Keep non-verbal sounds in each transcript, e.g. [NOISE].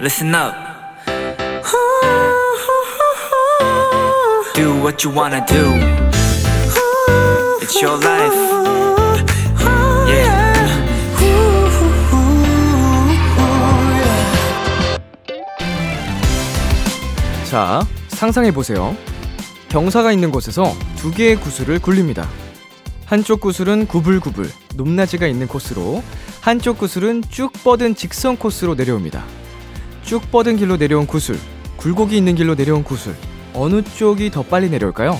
listen up. Do what you wanna do. It's your life. Yeah. 자, 상상해 보세요. 경사가 있는 곳에서 두 개의 구슬을 굴립니다. 한쪽 구슬은 구불구불, 높낮이가 있는 코스로, 한쪽 구슬은 쭉 뻗은 직선 코스로 내려옵니다. 쭉 뻗은 길로 내려온 구슬, 굴곡이 있는 길로 내려온 구슬, 어느 쪽이 더 빨리 내려올까요?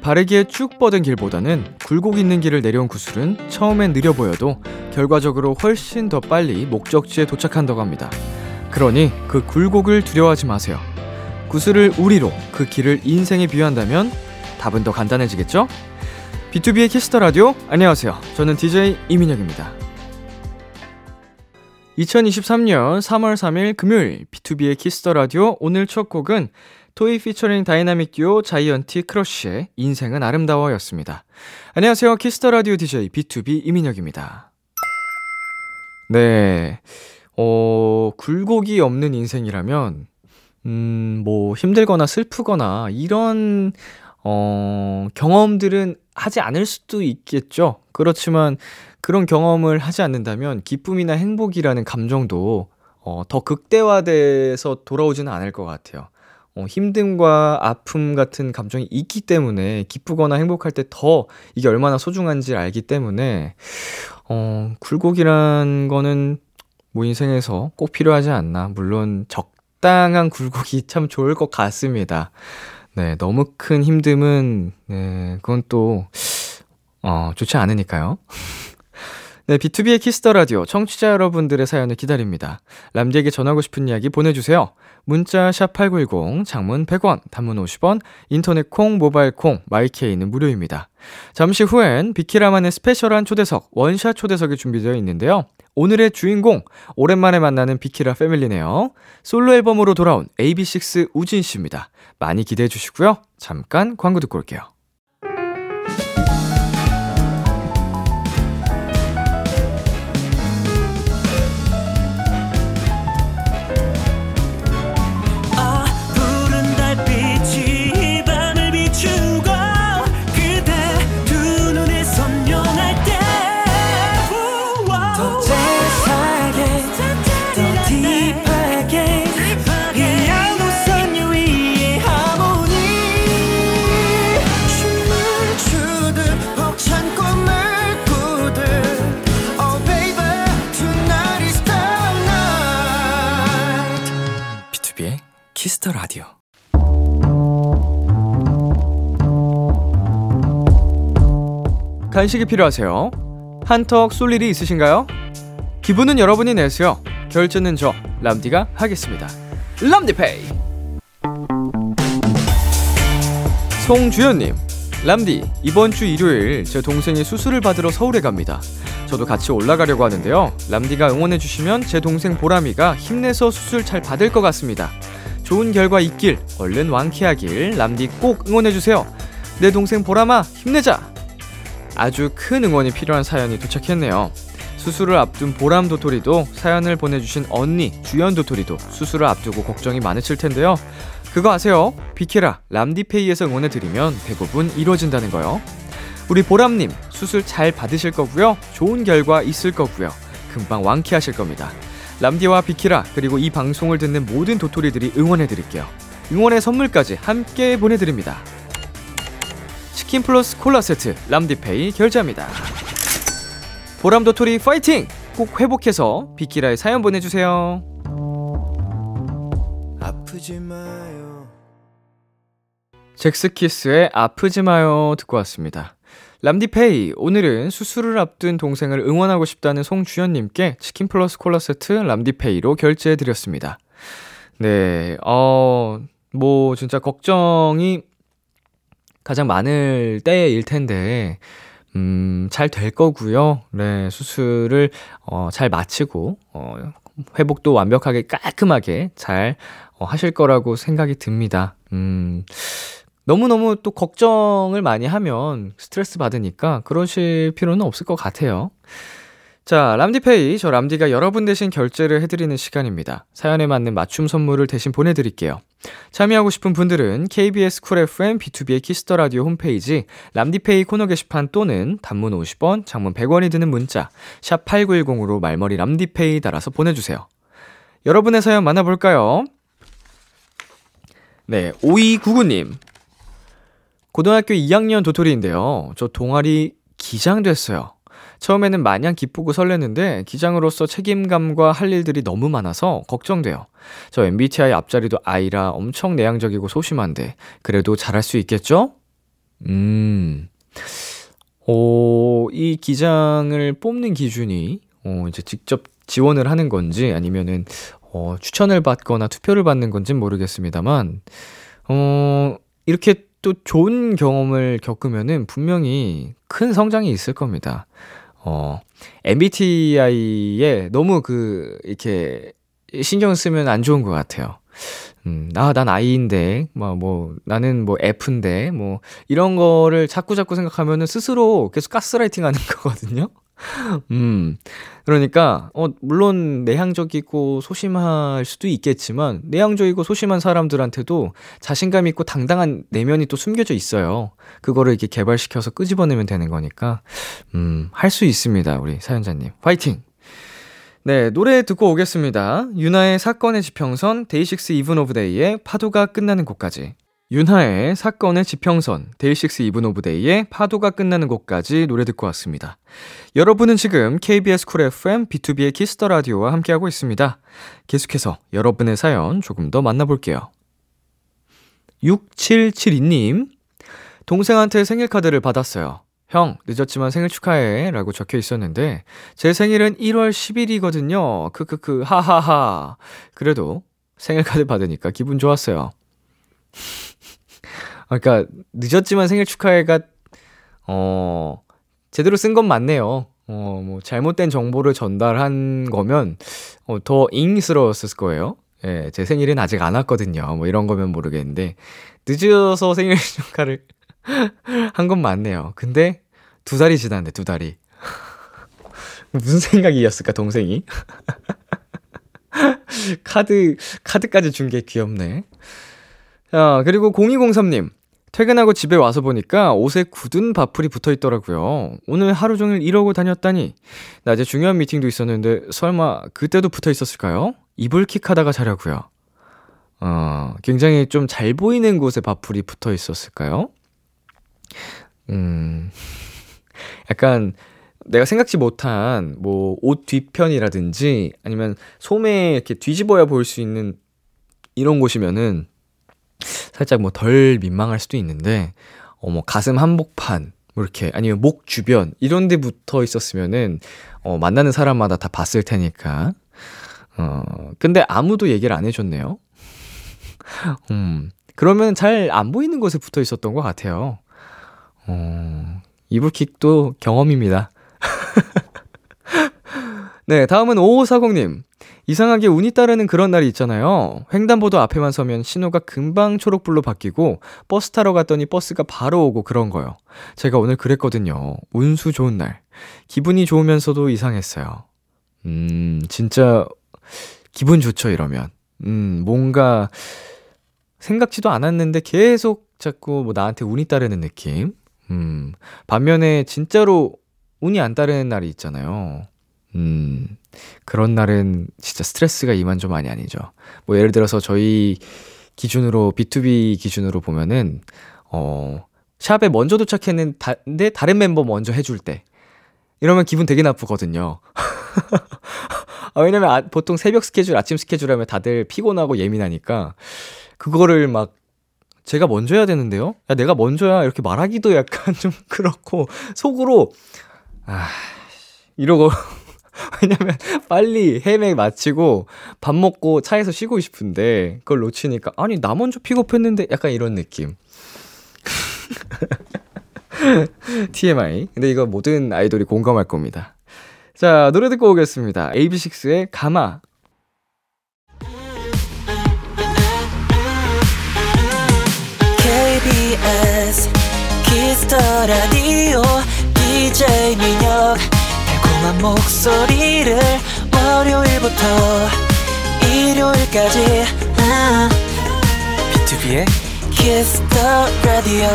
바르게 쭉 뻗은 길보다는 굴곡 있는 길을 내려온 구슬은 처음엔 느려 보여도 결과적으로 훨씬 더 빨리 목적지에 도착한다고 합니다. 그러니 그 굴곡을 두려워하지 마세요. 구슬을 우리로 그 길을 인생에 비유한다면 답은 더 간단해지겠죠? B2B의 키스터 라디오 안녕하세요. 저는 DJ 이민혁입니다. 2023년 3월 3일 금요일 B2B의 키스터 라디오 오늘 첫 곡은 토이 피처링 다이나믹 듀오 자이언티 크러쉬의 인생은 아름다워였습니다. 안녕하세요. 키스터 라디오 DJ B2B 이민혁입니다. 네. 어, 굴곡이 없는 인생이라면 음, 뭐 힘들거나 슬프거나 이런 어, 경험들은 하지 않을 수도 있겠죠. 그렇지만 그런 경험을 하지 않는다면 기쁨이나 행복이라는 감정도 어, 더 극대화돼서 돌아오지는 않을 것 같아요. 어, 힘듦과 아픔 같은 감정이 있기 때문에 기쁘거나 행복할 때 더 이게 얼마나 소중한지 알기 때문에 어, 굴곡이란 거는 뭐 인생에서 꼭 필요하지 않나. 물론 적당한 굴곡이 참 좋을 것 같습니다. 네, 너무 큰 힘듦은 네, 그건 또 어, 좋지 않으니까요. 네, B2B의 키스터 라디오 청취자 여러분들의 사연을 기다립니다. 람디에게 전하고 싶은 이야기 보내주세요. 문자 샵8910, 장문 100원, 단문 50원, 인터넷 콩, 모바일 콩, 마이케이는 무료입니다. 잠시 후엔 비키라만의 스페셜한 초대석, 원샷 초대석이 준비되어 있는데요. 오늘의 주인공, 오랜만에 만나는 비키라 패밀리네요. 솔로 앨범으로 돌아온 AB6 우진 씨입니다. 많이 기대해 주시고요. 잠깐 광고 듣고 올게요. Kiss the Radio. 간식이 필요하세요? 한턱 쏠 일이 있으신가요? 기분은 여러분이 내세요. 결제는 저 람디가 하겠습니다. 람디페이. 송주연님, 람디 이번 주 일요일 제 동생이 수술을 받으러 서울에 갑니다. 저도 같이 올라가려고 하는데요. 람디가 응원해 주시면 제 동생 보람이가 힘내서 수술 잘 받을 것 같습니다. 좋은 결과 있길 얼른 완쾌하길 람디 꼭 응원해 주세요. 내 동생 보람아 힘내자. 아주 큰 응원이 필요한 사연이 도착했네요. 수술을 앞둔 보람 도토리도 사연을 보내주신 언니 주연 도토리도 수술을 앞두고 걱정이 많으실 텐데요. 그거 아세요? 비키라 람디페이에서 응원해드리면 대부분 이루어진다는 거요. 우리 보람님 수술 잘 받으실 거고요. 좋은 결과 있을 거고요. 금방 완쾌하실 겁니다. 람디와 비키라 그리고 이 방송을 듣는 모든 도토리들이 응원해 드릴게요. 응원의 선물까지 함께 보내 드립니다. 치킨 플러스 콜라 세트 람디페이 결제합니다. 보람 도토리 파이팅! 꼭 회복해서 비키라에 사연 보내 주세요. 아프지 마요 잭스키스의 아프지 마요 듣고 왔습니다. 람디페이 오늘은 수술을 앞둔 동생을 응원하고 싶다는 송주연님께 치킨 플러스 콜라 세트 람디페이로 결제해 드렸습니다. 네, 어, 뭐 진짜 걱정이 가장 많을 때일 텐데 음, 잘 될 거고요. 네, 수술을 어, 잘 마치고 어, 회복도 완벽하게 깔끔하게 잘 어, 하실 거라고 생각이 듭니다. 음, 너무너무 또 걱정을 많이 하면 스트레스 받으니까 그러실 필요는 없을 것 같아요. 자, 람디페이. 저 람디가 여러분 대신 결제를 해드리는 시간입니다. 사연에 맞는 맞춤 선물을 대신 보내드릴게요. 참여하고 싶은 분들은 KBS 쿨 FM B2B의 키스터 라디오 홈페이지 람디페이 코너 게시판 또는 단문 50원, 장문 100원이 드는 문자 샵 8910으로 말머리 람디페이 달아서 보내주세요. 여러분의 사연 만나볼까요? 네, 5299님. 고등학교 2학년 도토리인데요. 저 동아리 기장 됐어요. 처음에는 마냥 기쁘고 설레는데 기장으로서 책임감과 할 일들이 너무 많아서 걱정돼요. 저 MBTI 앞자리도 I라 엄청 내향적이고 소심한데 그래도 잘할 수 있겠죠? 음. 오, 이 기장을 뽑는 기준이 어, 이제 직접 지원을 하는 건지 아니면은 어, 추천을 받거나 투표를 받는 건지는 모르겠습니다만 어, 이렇게 또 좋은 경험을 겪으면은 분명히 큰 성장이 있을 겁니다. 어, MBTI에 너무 그, 이렇게, 신경 쓰면 안 좋은 것 같아요. 음, 아, 난 I인데, 뭐, 뭐, 나는 뭐 F인데, 뭐, 이런 거를 자꾸 자꾸 생각하면은 스스로 계속 가스라이팅 하는 [LAUGHS] 거거든요? [LAUGHS] 음, 그러니까, 어, 물론 내향적이고 소심할 수도 있겠지만, 내향적이고 소심한 사람들한테도 자신감 있고 당당한 내면이 또 숨겨져 있어요. 그거를 이렇게 개발시켜서 끄집어내면 되는 거니까, 음, 할 수 있습니다. 우리 사연자님. 화이팅! 네, 노래 듣고 오겠습니다. 윤하의 사건의 지평선, 데이식스 이븐 오브 데이의 파도가 끝나는 곳까지. 윤하의 사건의 지평선, 데이식스 이븐 오브 데이의 파도가 끝나는 곳까지 노래 듣고 왔습니다. 여러분은 지금 KBS 쿨 FM B2B의 키스터 라디오와 함께하고 있습니다. 계속해서 여러분의 사연 조금 더 만나볼게요. 6772님, 동생한테 생일 카드를 받았어요. 형, 늦었지만 생일 축하해. 라고 적혀 있었는데, 제 생일은 1월 10일이거든요. 크크크, 하하하. 그래도 생일 카드 받으니까 기분 좋았어요. 그러니까 늦었지만 생일 축하해가 어 제대로 쓴 건 맞네요. 어 뭐 잘못된 정보를 전달한 거면 어, 더 잉스러웠을 거예요. 예, 제 생일은 아직 안 왔거든요. 뭐 이런 거면 모르겠는데 늦어서 생일 [LAUGHS] 축하를 한 건 맞네요. 근데 두 달이 지났는데 두 달이 [LAUGHS] 무슨 생각이었을까 동생이 [LAUGHS] 카드 카드까지 준 게 귀엽네. 자, 그리고 0203님. 퇴근하고 집에 와서 보니까 옷에 굳은 바풀이 붙어 있더라고요. 오늘 하루 종일 이러고 다녔다니. 낮에 중요한 미팅도 있었는데 설마 그때도 붙어 있었을까요? 이불킥 하다가 자려고요. 어, 굉장히 좀 잘 보이는 곳에 바풀이 붙어 있었을까요? 음. [LAUGHS] 약간 내가 생각지 못한 뭐 옷 뒤편이라든지 아니면 소매 이렇게 뒤집어야 볼 수 있는 이런 곳이면은 살짝 뭐 덜 민망할 수도 있는데, 어, 뭐 가슴 한복판, 뭐 이렇게, 아니면 목 주변, 이런 데 붙어 있었으면은, 어, 만나는 사람마다 다 봤을 테니까. 어, 근데 아무도 얘기를 안 해줬네요. [LAUGHS] 음, 그러면 잘 안 보이는 곳에 붙어 있었던 것 같아요. 어, 이불킥도 경험입니다. 네, 다음은 5540님. 이상하게 운이 따르는 그런 날이 있잖아요. 횡단보도 앞에만 서면 신호가 금방 초록불로 바뀌고 버스 타러 갔더니 버스가 바로 오고 그런 거요. 제가 오늘 그랬거든요. 운수 좋은 날. 기분이 좋으면서도 이상했어요. 음, 진짜 기분 좋죠, 이러면. 음, 뭔가 생각지도 않았는데 계속 자꾸 뭐 나한테 운이 따르는 느낌. 음, 반면에 진짜로 운이 안 따르는 날이 있잖아요. 음, 그런 날은 진짜 스트레스가 이만저만이 아니죠. 뭐 예를 들어서 저희 기준으로, B2B 기준으로 보면은, 어, 샵에 먼저 도착했는데 다른 멤버 먼저 해줄 때. 이러면 기분 되게 나쁘거든요. [LAUGHS] 아, 왜냐면 아, 보통 새벽 스케줄, 아침 스케줄 하면 다들 피곤하고 예민하니까, 그거를 막 제가 먼저 해야 되는데요? 야, 내가 먼저야. 이렇게 말하기도 약간 [LAUGHS] 좀 그렇고, 속으로, 아, 이러고 [LAUGHS] 왜냐면 빨리 헤매 마치고 밥 먹고 차에서 쉬고 싶은데 그걸 놓치니까 아니 나 먼저 픽업했는데 약간 이런 느낌. [LAUGHS] TMI. 근데 이거 모든 아이돌이 공감할 겁니다. 자, 노래 듣고 오겠습니다. AB6IX의 가마. KBS 키스터 라디오 DJ 민혁 달콤한 목소리를 월요일부터 일요일까지. 아. B2B의 키스터 라디오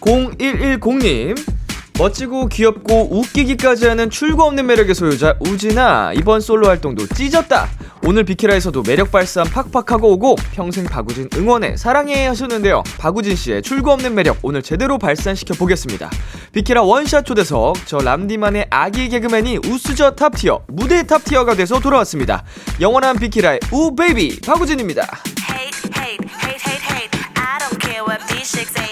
0110님 멋지고 귀엽고 웃기기까지 하는 출구 없는 매력의 소유자 우진아. 이번 솔로 활동도 찢었다. 오늘 비키라에서도 매력 발산 팍팍하고 오고 평생 박우진 응원해 사랑해 하셨는데요. 박우진 씨의 출구 없는 매력 오늘 제대로 발산시켜 보겠습니다. 비키라 원샷 초대석 저 람디만의 아기 개그맨이 우수저 top tier 무대 top tier가 돼서 돌아왔습니다. 영원한 비키라의 우 베이비 박우진입니다. Hate, hate, hate, hate, hate. I don't care what B6 say.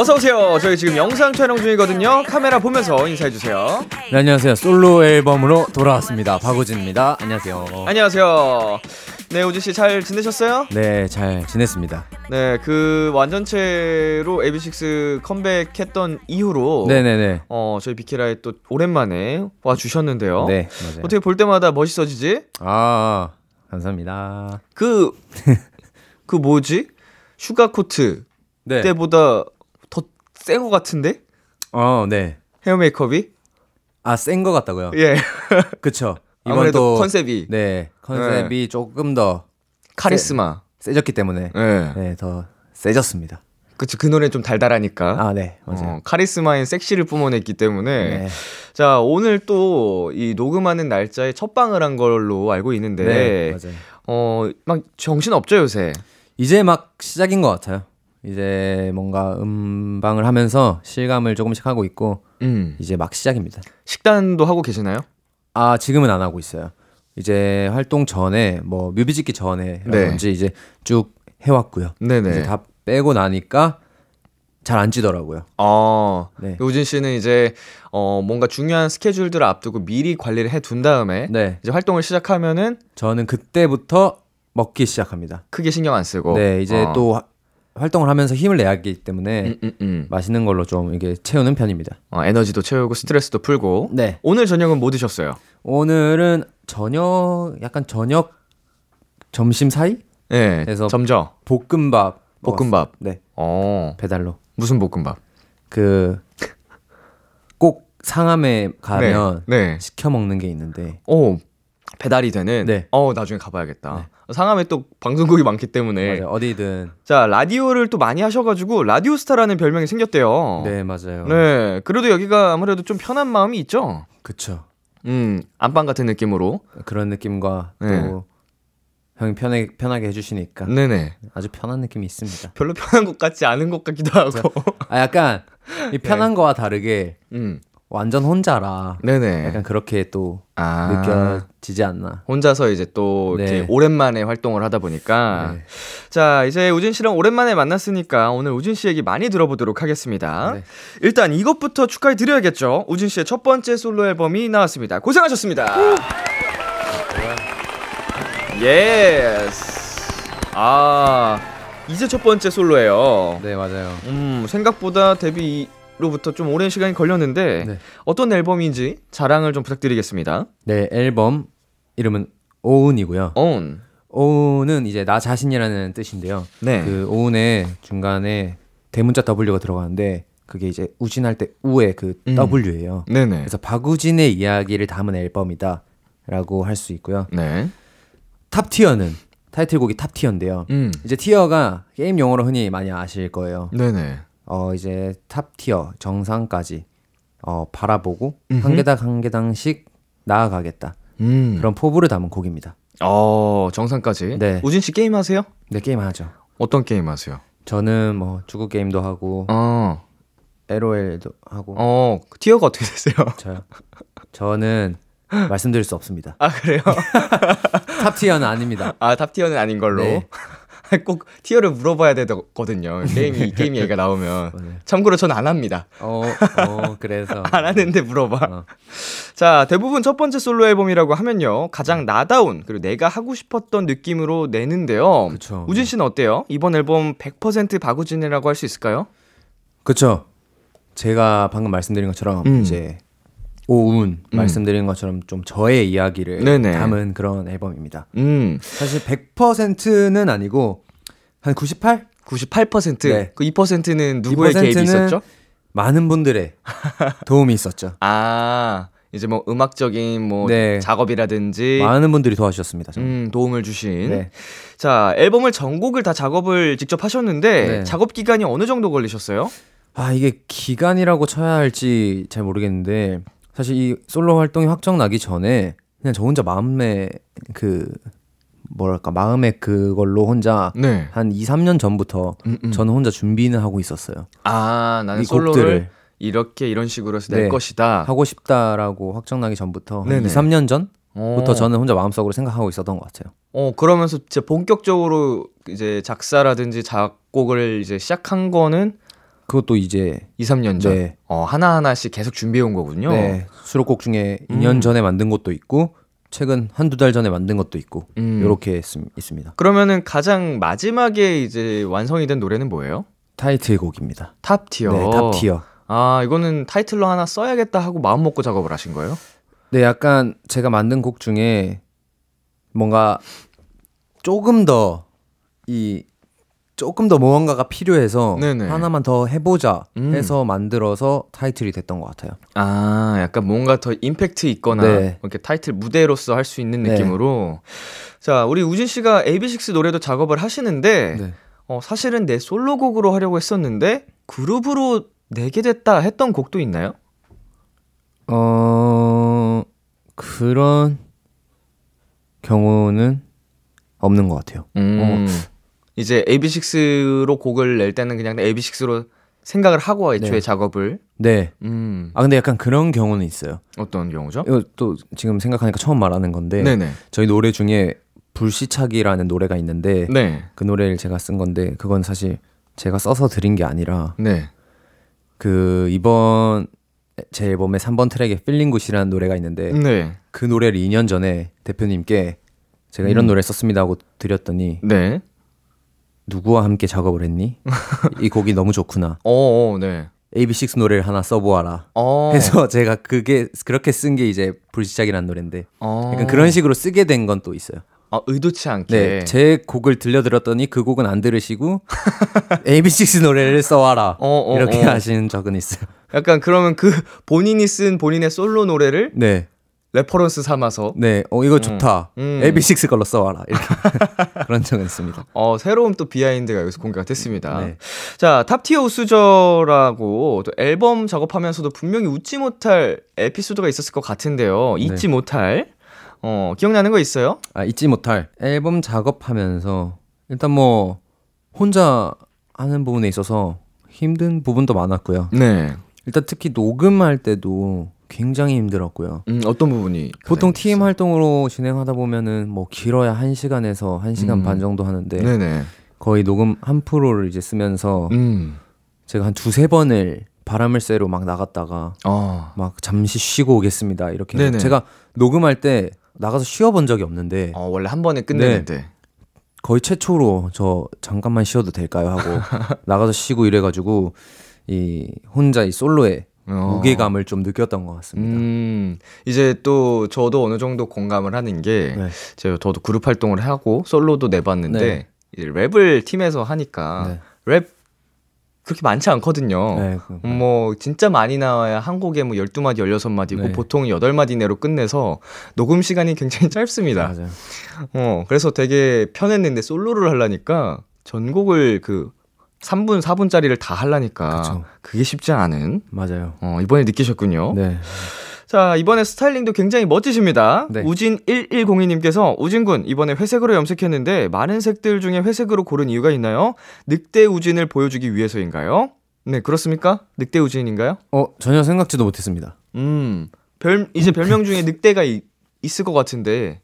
어서 오세요 저희 지금 영상 촬영 중이거든요 카메라 보면서 인사해 주세요 네, 안녕하세요. 솔로 앨범으로 돌아왔습니다. 박우진입니다. 안녕하세요. 안녕하세요. 네, 우지 씨잘 지내셨어요? 네, 잘 지냈습니다. 네, 그 완전체로 AB6 컴백했던 이후로 네네네. 어, 저희 비키라에 또 오랜만에 와 주셨는데요. 네, 맞아요. 어떻게 볼 때마다 멋있어지지? 아, 감사합니다. 그, [LAUGHS] 그 뭐지? Sugar Coat 네. 때보다 더 센것 같은데? 어, 네. 헤어 메이크업이? 아, 센 거 같다고요? 예. 그쵸. [LAUGHS] 이번도 컨셉이 네, 컨셉이 조금 더 카리스마. 세 졌기 때문에 예. 네, 더 세졌습니다. 그치, 그 노래 좀 달달하니까. 아, 네, 맞아요. 어, 카리스마인 섹시를 뿜어냈기 때문에 네. 자 오늘 또 이 녹음하는 날짜에 첫 방을 한 걸로 알고 있는데 네, 맞아요. 어막 정신 없죠 요새 이제 막 시작인 것 같아요. 이제 뭔가 음방을 하면서 실감을 조금씩 하고 있고 음 이제 막 시작입니다. 식단도 하고 계시나요? 아 지금은 안 하고 있어요. 이제 활동 전에 뭐 뮤비 찍기 전에라든지 이제 쭉 해왔고요. 네네 이제 다 빼고 나니까 잘 안 찌더라고요. 어 네. 우진 씨는 이제 어 뭔가 중요한 스케줄들을 앞두고 미리 관리를 해 둔 다음에 네, 이제 활동을 시작하면은 저는 그때부터 먹기 시작합니다. 크게 신경 안 쓰고 네, 이제 어. 또 화- 활동을 하면서 힘을 내야 하기 때문에 음, 음, 음. 맛있는 걸로 좀 이게 채우는 편입니다. 어, 에너지도 채우고 스트레스도 풀고 네, 오늘 저녁은 뭐 드셨어요? 오늘은 저녁 약간 저녁 점심 사이 네 그래서 점저 볶음밥 볶음밥 먹었어요. 네, 어 배달로 무슨 볶음밥? 그 꼭 상암에 가면 네. 네. 시켜 먹는 게 있는데 오 배달이 되는 네. 어 나중에 가봐야겠다 상암에 또 방송국이 많기 때문에 맞아요. 어디든 자 라디오를 또 많이 하셔가지고 라디오 스타라는 별명이 생겼대요 네 맞아요. 네 그래도 여기가 아무래도 좀 편한 마음이 있죠 그쵸. 음 안방 같은 느낌으로 그런 느낌과 네. 또 형이 편하게 편하게 해주시니까 네네 아주 편한 느낌이 있습니다. 별로 편한 것 같지 않은 것 같기도 하고 아 약간 이 [LAUGHS] 편한 거와 다르게 음 완전 혼자라 네네 약간 그렇게 또 아 느껴지지 않나. 혼자서 이제 또 네. 오랜만에 활동을 하다 보니까 네. 자 이제 우진 씨랑 오랜만에 만났으니까 오늘 우진 씨 얘기 많이 들어보도록 하겠습니다. 네. 일단 이것부터 축하해 드려야겠죠. 우진 씨의 첫 번째 솔로 앨범이 나왔습니다. 고생하셨습니다. Yes. 아 이제 첫 번째 솔로예요. 네 맞아요. 음 생각보다 데뷔 로부터 좀 오랜 시간이 걸렸는데 네. 어떤 앨범인지 자랑을 좀 부탁드리겠습니다. 네 앨범 이름은 oWn이고요. Own. oWn은 이제 나 자신이라는 뜻인데요. 네. 그 oWn의 중간에 대문자 W가 들어가는데 그게 이제 우진할 때 우의 그 음. W예요. 네네. 그래서 박우진의 이야기를 담은 앨범이다라고 할 수 있고요. 네. Top Tier는 타이틀곡이 Top Tier인데요. 음. 이제 tier가 게임 용어로 흔히 많이 아실 거예요. 네네. 어 이제 top tier 정상까지 어 바라보고 음흠. 한 계단 한 계단씩 나아가겠다. 음. 그런 포부를 담은 곡입니다. 어 정상까지. 네. 우진 씨 게임 하세요? 네 게임 하죠. 어떤 게임 하세요? 저는 뭐 축구 게임도 하고 어. LOL도 하고 어 tier가 어떻게 되세요? [LAUGHS] 저요. 저는 말씀드릴 수 없습니다. 아 그래요? [LAUGHS] top tier는 아닙니다. 아 top tier는 아닌 걸로. 네. [LAUGHS] 꼭 티어를 물어봐야 되거든요. 게임이 게임 얘기가 나오면. 맞아요. [LAUGHS] 참고로 저는 안 합니다. 어, 어 그래서 [LAUGHS] 안 하는데 물어봐. 어. 자, 대부분 첫 번째 솔로 앨범이라고 하면요. 가장 나다운 그리고 내가 하고 싶었던 느낌으로 내는데요. 그쵸. 우진 씨는 어때요? 이번 앨범 100% 박우진이라고 할 수 있을까요? 그쵸. 제가 방금 말씀드린 것처럼 음. 이제 오운 말씀드린 것처럼 좀 저의 이야기를 네네. 담은 그런 앨범입니다. 음, 사실 100%는 아니고 한 98? 98%. 네. 그 2%는 누구의 2%는 개입이 있었죠? 많은 분들의 [LAUGHS] 도움이 있었죠. 아, 이제 뭐 음악적인 뭐 네. 작업이라든지 많은 분들이 도와주셨습니다. 음, 도움을 주신. 네. 자, 앨범을 전곡을 다 작업을 직접 하셨는데 네. 작업 기간이 어느 정도 걸리셨어요? 아 이게 기간이라고 쳐야 할지 잘 모르겠는데 사실 이 솔로 활동이 확정 나기 전에 그냥 저 혼자 마음에 그 뭐랄까 마음에 그걸로 혼자 네. 한 2, 3년 전부터 음, 음. 저는 혼자 준비는 하고 있었어요. 아, 나는 이 솔로를 곡들을 이렇게 이런 식으로 해서 낼 네. 것이다. 하고 싶다라고 확정 나기 전부터 한 네네. 2, 3년 전부터 어. 저는 혼자 마음속으로 생각하고 있었던 것 같아요. 어, 그러면서 진짜 본격적으로 이제 작사라든지 작곡을 이제 시작한 거는 그것도 이제 2, 3년 전. 네. 어, 하나하나씩 계속 준비해 온 거군요. 네, 수록곡 중에 음. 2년 전에 만든 것도 있고 최근 한두 달 전에 만든 것도 있고 음. 이렇게 있습니다. 그러면은 가장 마지막에 이제 완성이 된 노래는 뭐예요? 타이틀곡입니다. Top Tier. 네, Top Tier. 아, 이거는 타이틀로 하나 써야겠다 하고 마음 먹고 작업을 하신 거예요? 네, 약간 제가 만든 곡 중에 뭔가 조금 더 이 조금 더 무언가가 필요해서 네네. 하나만 더 해보자 음. 해서 만들어서 타이틀이 됐던 것 같아요. 아, 약간 뭔가 더 임팩트 있거나 네. 이렇게 타이틀 무대로서 할 수 있는 네. 느낌으로. 자, 우리 우진 씨가 AB6 노래도 작업을 하시는데 네. 어, 사실은 내 솔로곡으로 하려고 했었는데 그룹으로 내게 됐다 했던 곡도 있나요? 어 그런 경우는 없는 것 같아요. 음. 이제 AB6로 곡을 낼 때는 그냥 AB6로 생각을 하고 애초에 네. 작업을 네. 음. 아 근데 약간 그런 경우는 있어요. 어떤 경우죠? 이거 또 지금 생각하니까 처음 말하는 건데 네네. 저희 노래 중에 불시착이라는 노래가 있는데 네. 그 노래를 제가 쓴 건데 그건 사실 제가 써서 드린 게 아니라 네. 그 이번 제 앨범의 3번 트랙에 Feeling Good이라는 노래가 있는데 네. 그 노래를 2년 전에 대표님께 제가 이런 음. 노래 썼습니다 하고 드렸더니 네. 누구와 함께 작업을 했니? 이 곡이 너무 좋구나. [LAUGHS] 어, 어, 네. AB6IX 노래를 하나 써보아라. 어. 해서 제가 그게 그렇게 쓴 게 이제 불시착이라는 노래인데 어. 약간 그런 식으로 쓰게 된 건 또 있어요. 아, 의도치 않게. 네, 제 곡을 들려드렸더니 그 곡은 안 들으시고 [LAUGHS] AB6IX 노래를 써와라 어, 어, 이렇게 어. 하시는 적은 있어요. 약간 그러면 그 본인이 쓴 본인의 솔로 노래를 네, 레퍼런스 삼아서 네, 어 이거 좋다. 음. AB6 걸로 써와라 이렇게 [LAUGHS] 그런 적은 있습니다. 어, 새로운 또 behind가 여기서 공개가 됐습니다. 네. 자, Top Tier 우수저라고 또 앨범 작업하면서도 분명히 웃지 못할 에피소드가 있었을 것 같은데요. 잊지 못할. 어, 기억나는 거 있어요? 아 잊지 못할 앨범 작업하면서 일단 뭐 혼자 하는 부분에 있어서 힘든 부분도 많았고요. 네. 일단 특히 녹음할 때도 굉장히 힘들었고요. 음, 어떤 부분이? 보통 팀 활동으로 진행하다 보면은 뭐 길어야 1시간에서 1시간 음. 반 정도 하는데 네네. 거의 녹음 한 프로를 이제 쓰면서 음. 제가 한 두세 번을 바람을 쐬러 막 나갔다가 어. 막 잠시 쉬고 오겠습니다. 이렇게 네네. 제가 녹음할 때 나가서 쉬어 본 적이 없는데 어, 원래 한 번에 끝내는데. 거의 최초로 저 잠깐만 쉬어도 될까요 하고 [LAUGHS] 나가서 쉬고 이래 가지고 이 혼자 이 솔로의 어. 무게감을 좀 느꼈던 것 같습니다. 음, 이제 또 저도 어느 정도 공감을 하는 게, 네. 제가 저도 그룹 활동을 하고 솔로도 내봤는데, 네. 이제 랩을 팀에서 하니까, 네. 랩 그렇게 많지 않거든요. 네, 그- 뭐, 진짜 많이 나와야 한 곡에 뭐 12마디, 16마디고, 네. 보통 8마디 내로 끝내서, 녹음 시간이 굉장히 [LAUGHS] 짧습니다. 맞아요. 어, 그래서 되게 편했는데, 솔로를 하려니까, 전곡을 그, 3분, 4분짜리를 다 하려니까, 그쵸. 그게 쉽지 않은, 맞아요. 어, 이번에 느끼셨군요. 네. 자, 이번에 스타일링도 굉장히 멋지십니다. 네. 우진1102님께서 우진군, 이번에 회색으로 염색했는데 많은 색들 중에 회색으로 고른 이유가 있나요? 늑대 우진을 보여주기 위해서인가요? 네, 그렇습니까? 늑대 우진인가요? 어 전혀 생각지도 못했습니다. 음, 별, 이제 별명 중에 늑대가 이- 있을 것 같은데,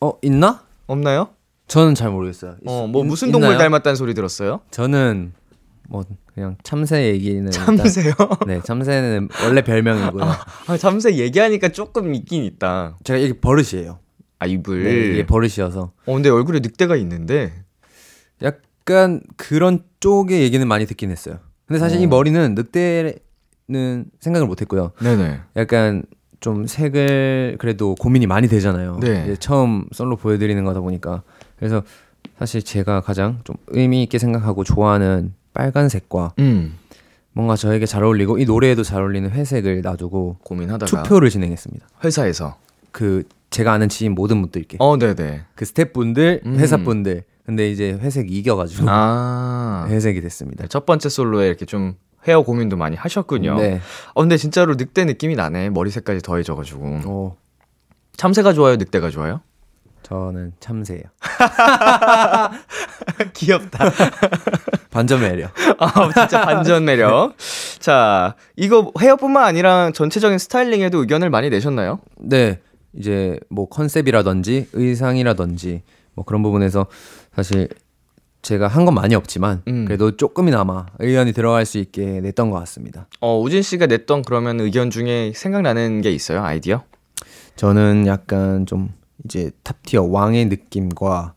어 있나? 없나요? 저는 잘 모르겠어요. 어, 뭐 있- 무슨 동물 있나요? 닮았다는 소리 들었어요? 저는 뭐 그냥 참새 얘기는 참새요? 일단- [LAUGHS] 네, 참새는 원래 별명이고요. 아, 참새 얘기하니까 조금 있긴 있다. 제가 이게 버릇이에요. 아, 입을. 네, 이게 버릇이어서 어, 근데 얼굴에 늑대가 있는데, 약간 그런 쪽의 얘기는 많이 듣긴 했어요. 근데 사실 이 어. 머리는 늑대 생각을 못 했고요. 네네. 약간 좀 색을 그래도 고민이 많이 되잖아요. 네. 처음 솔로 보여드리는 거다 보니까 그래서 사실 제가 가장 좀 의미 있게 생각하고 좋아하는 빨간색과 음. 뭔가 저에게 잘 어울리고 이 노래에도 잘 어울리는 회색을 놔두고 고민하다가 투표를 진행했습니다. 회사에서. 그 제가 아는 지인 모든 분들께 어, 네네. 그 스태프분들, 음. 회사분들 근데 이제 회색이 이겨가지고 아. [LAUGHS] 회색이 됐습니다. 네, 첫 번째 솔로에 이렇게 좀 헤어 고민도 많이 하셨군요. 네. 어, 근데 진짜로 늑대 느낌이 나네. 머리색까지 더해져가지고. 어, 참새가 좋아요? 늑대가 좋아요? 저는 참새예요. [LAUGHS] 귀엽다. [LAUGHS] 반전 매력. 아, 진짜 반전 매력. [LAUGHS] 자, 이거 헤어뿐만 아니라 전체적인 스타일링에도 의견을 많이 내셨나요? 네, 이제 뭐 컨셉이라든지 의상이라든지 뭐 그런 부분에서 사실 제가 한 건 많이 없지만 음. 그래도 조금이나마 의견이 들어갈 수 있게 냈던 것 같습니다. 어, 우진 씨가 냈던 그러면 의견 중에 생각나는 게 있어요? 아이디어? 저는 약간 좀 이제 탑티어 왕의 느낌과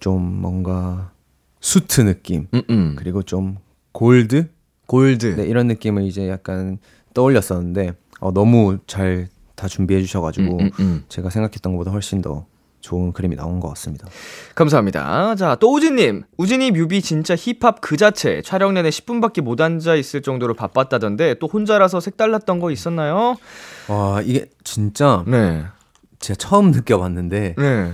좀 뭔가 수트 느낌 음, 음. 그리고 좀 골드 골드. 네, 이런 느낌을 이제 약간 떠올렸었는데 어, 너무 잘 다 준비해 주셔가지고 음, 음, 음. 제가 생각했던 것보다 훨씬 더 좋은 그림이 나온 것 같습니다. 감사합니다. 자, 또 우진님. 우진이 뮤비 진짜 힙합 그 자체. 촬영 내내 10분밖에 못 앉아 있을 정도로 바빴다던데 또 혼자라서 색달랐던 거 있었나요? 와 이게 진짜 네. 제가 처음 느껴봤는데 네.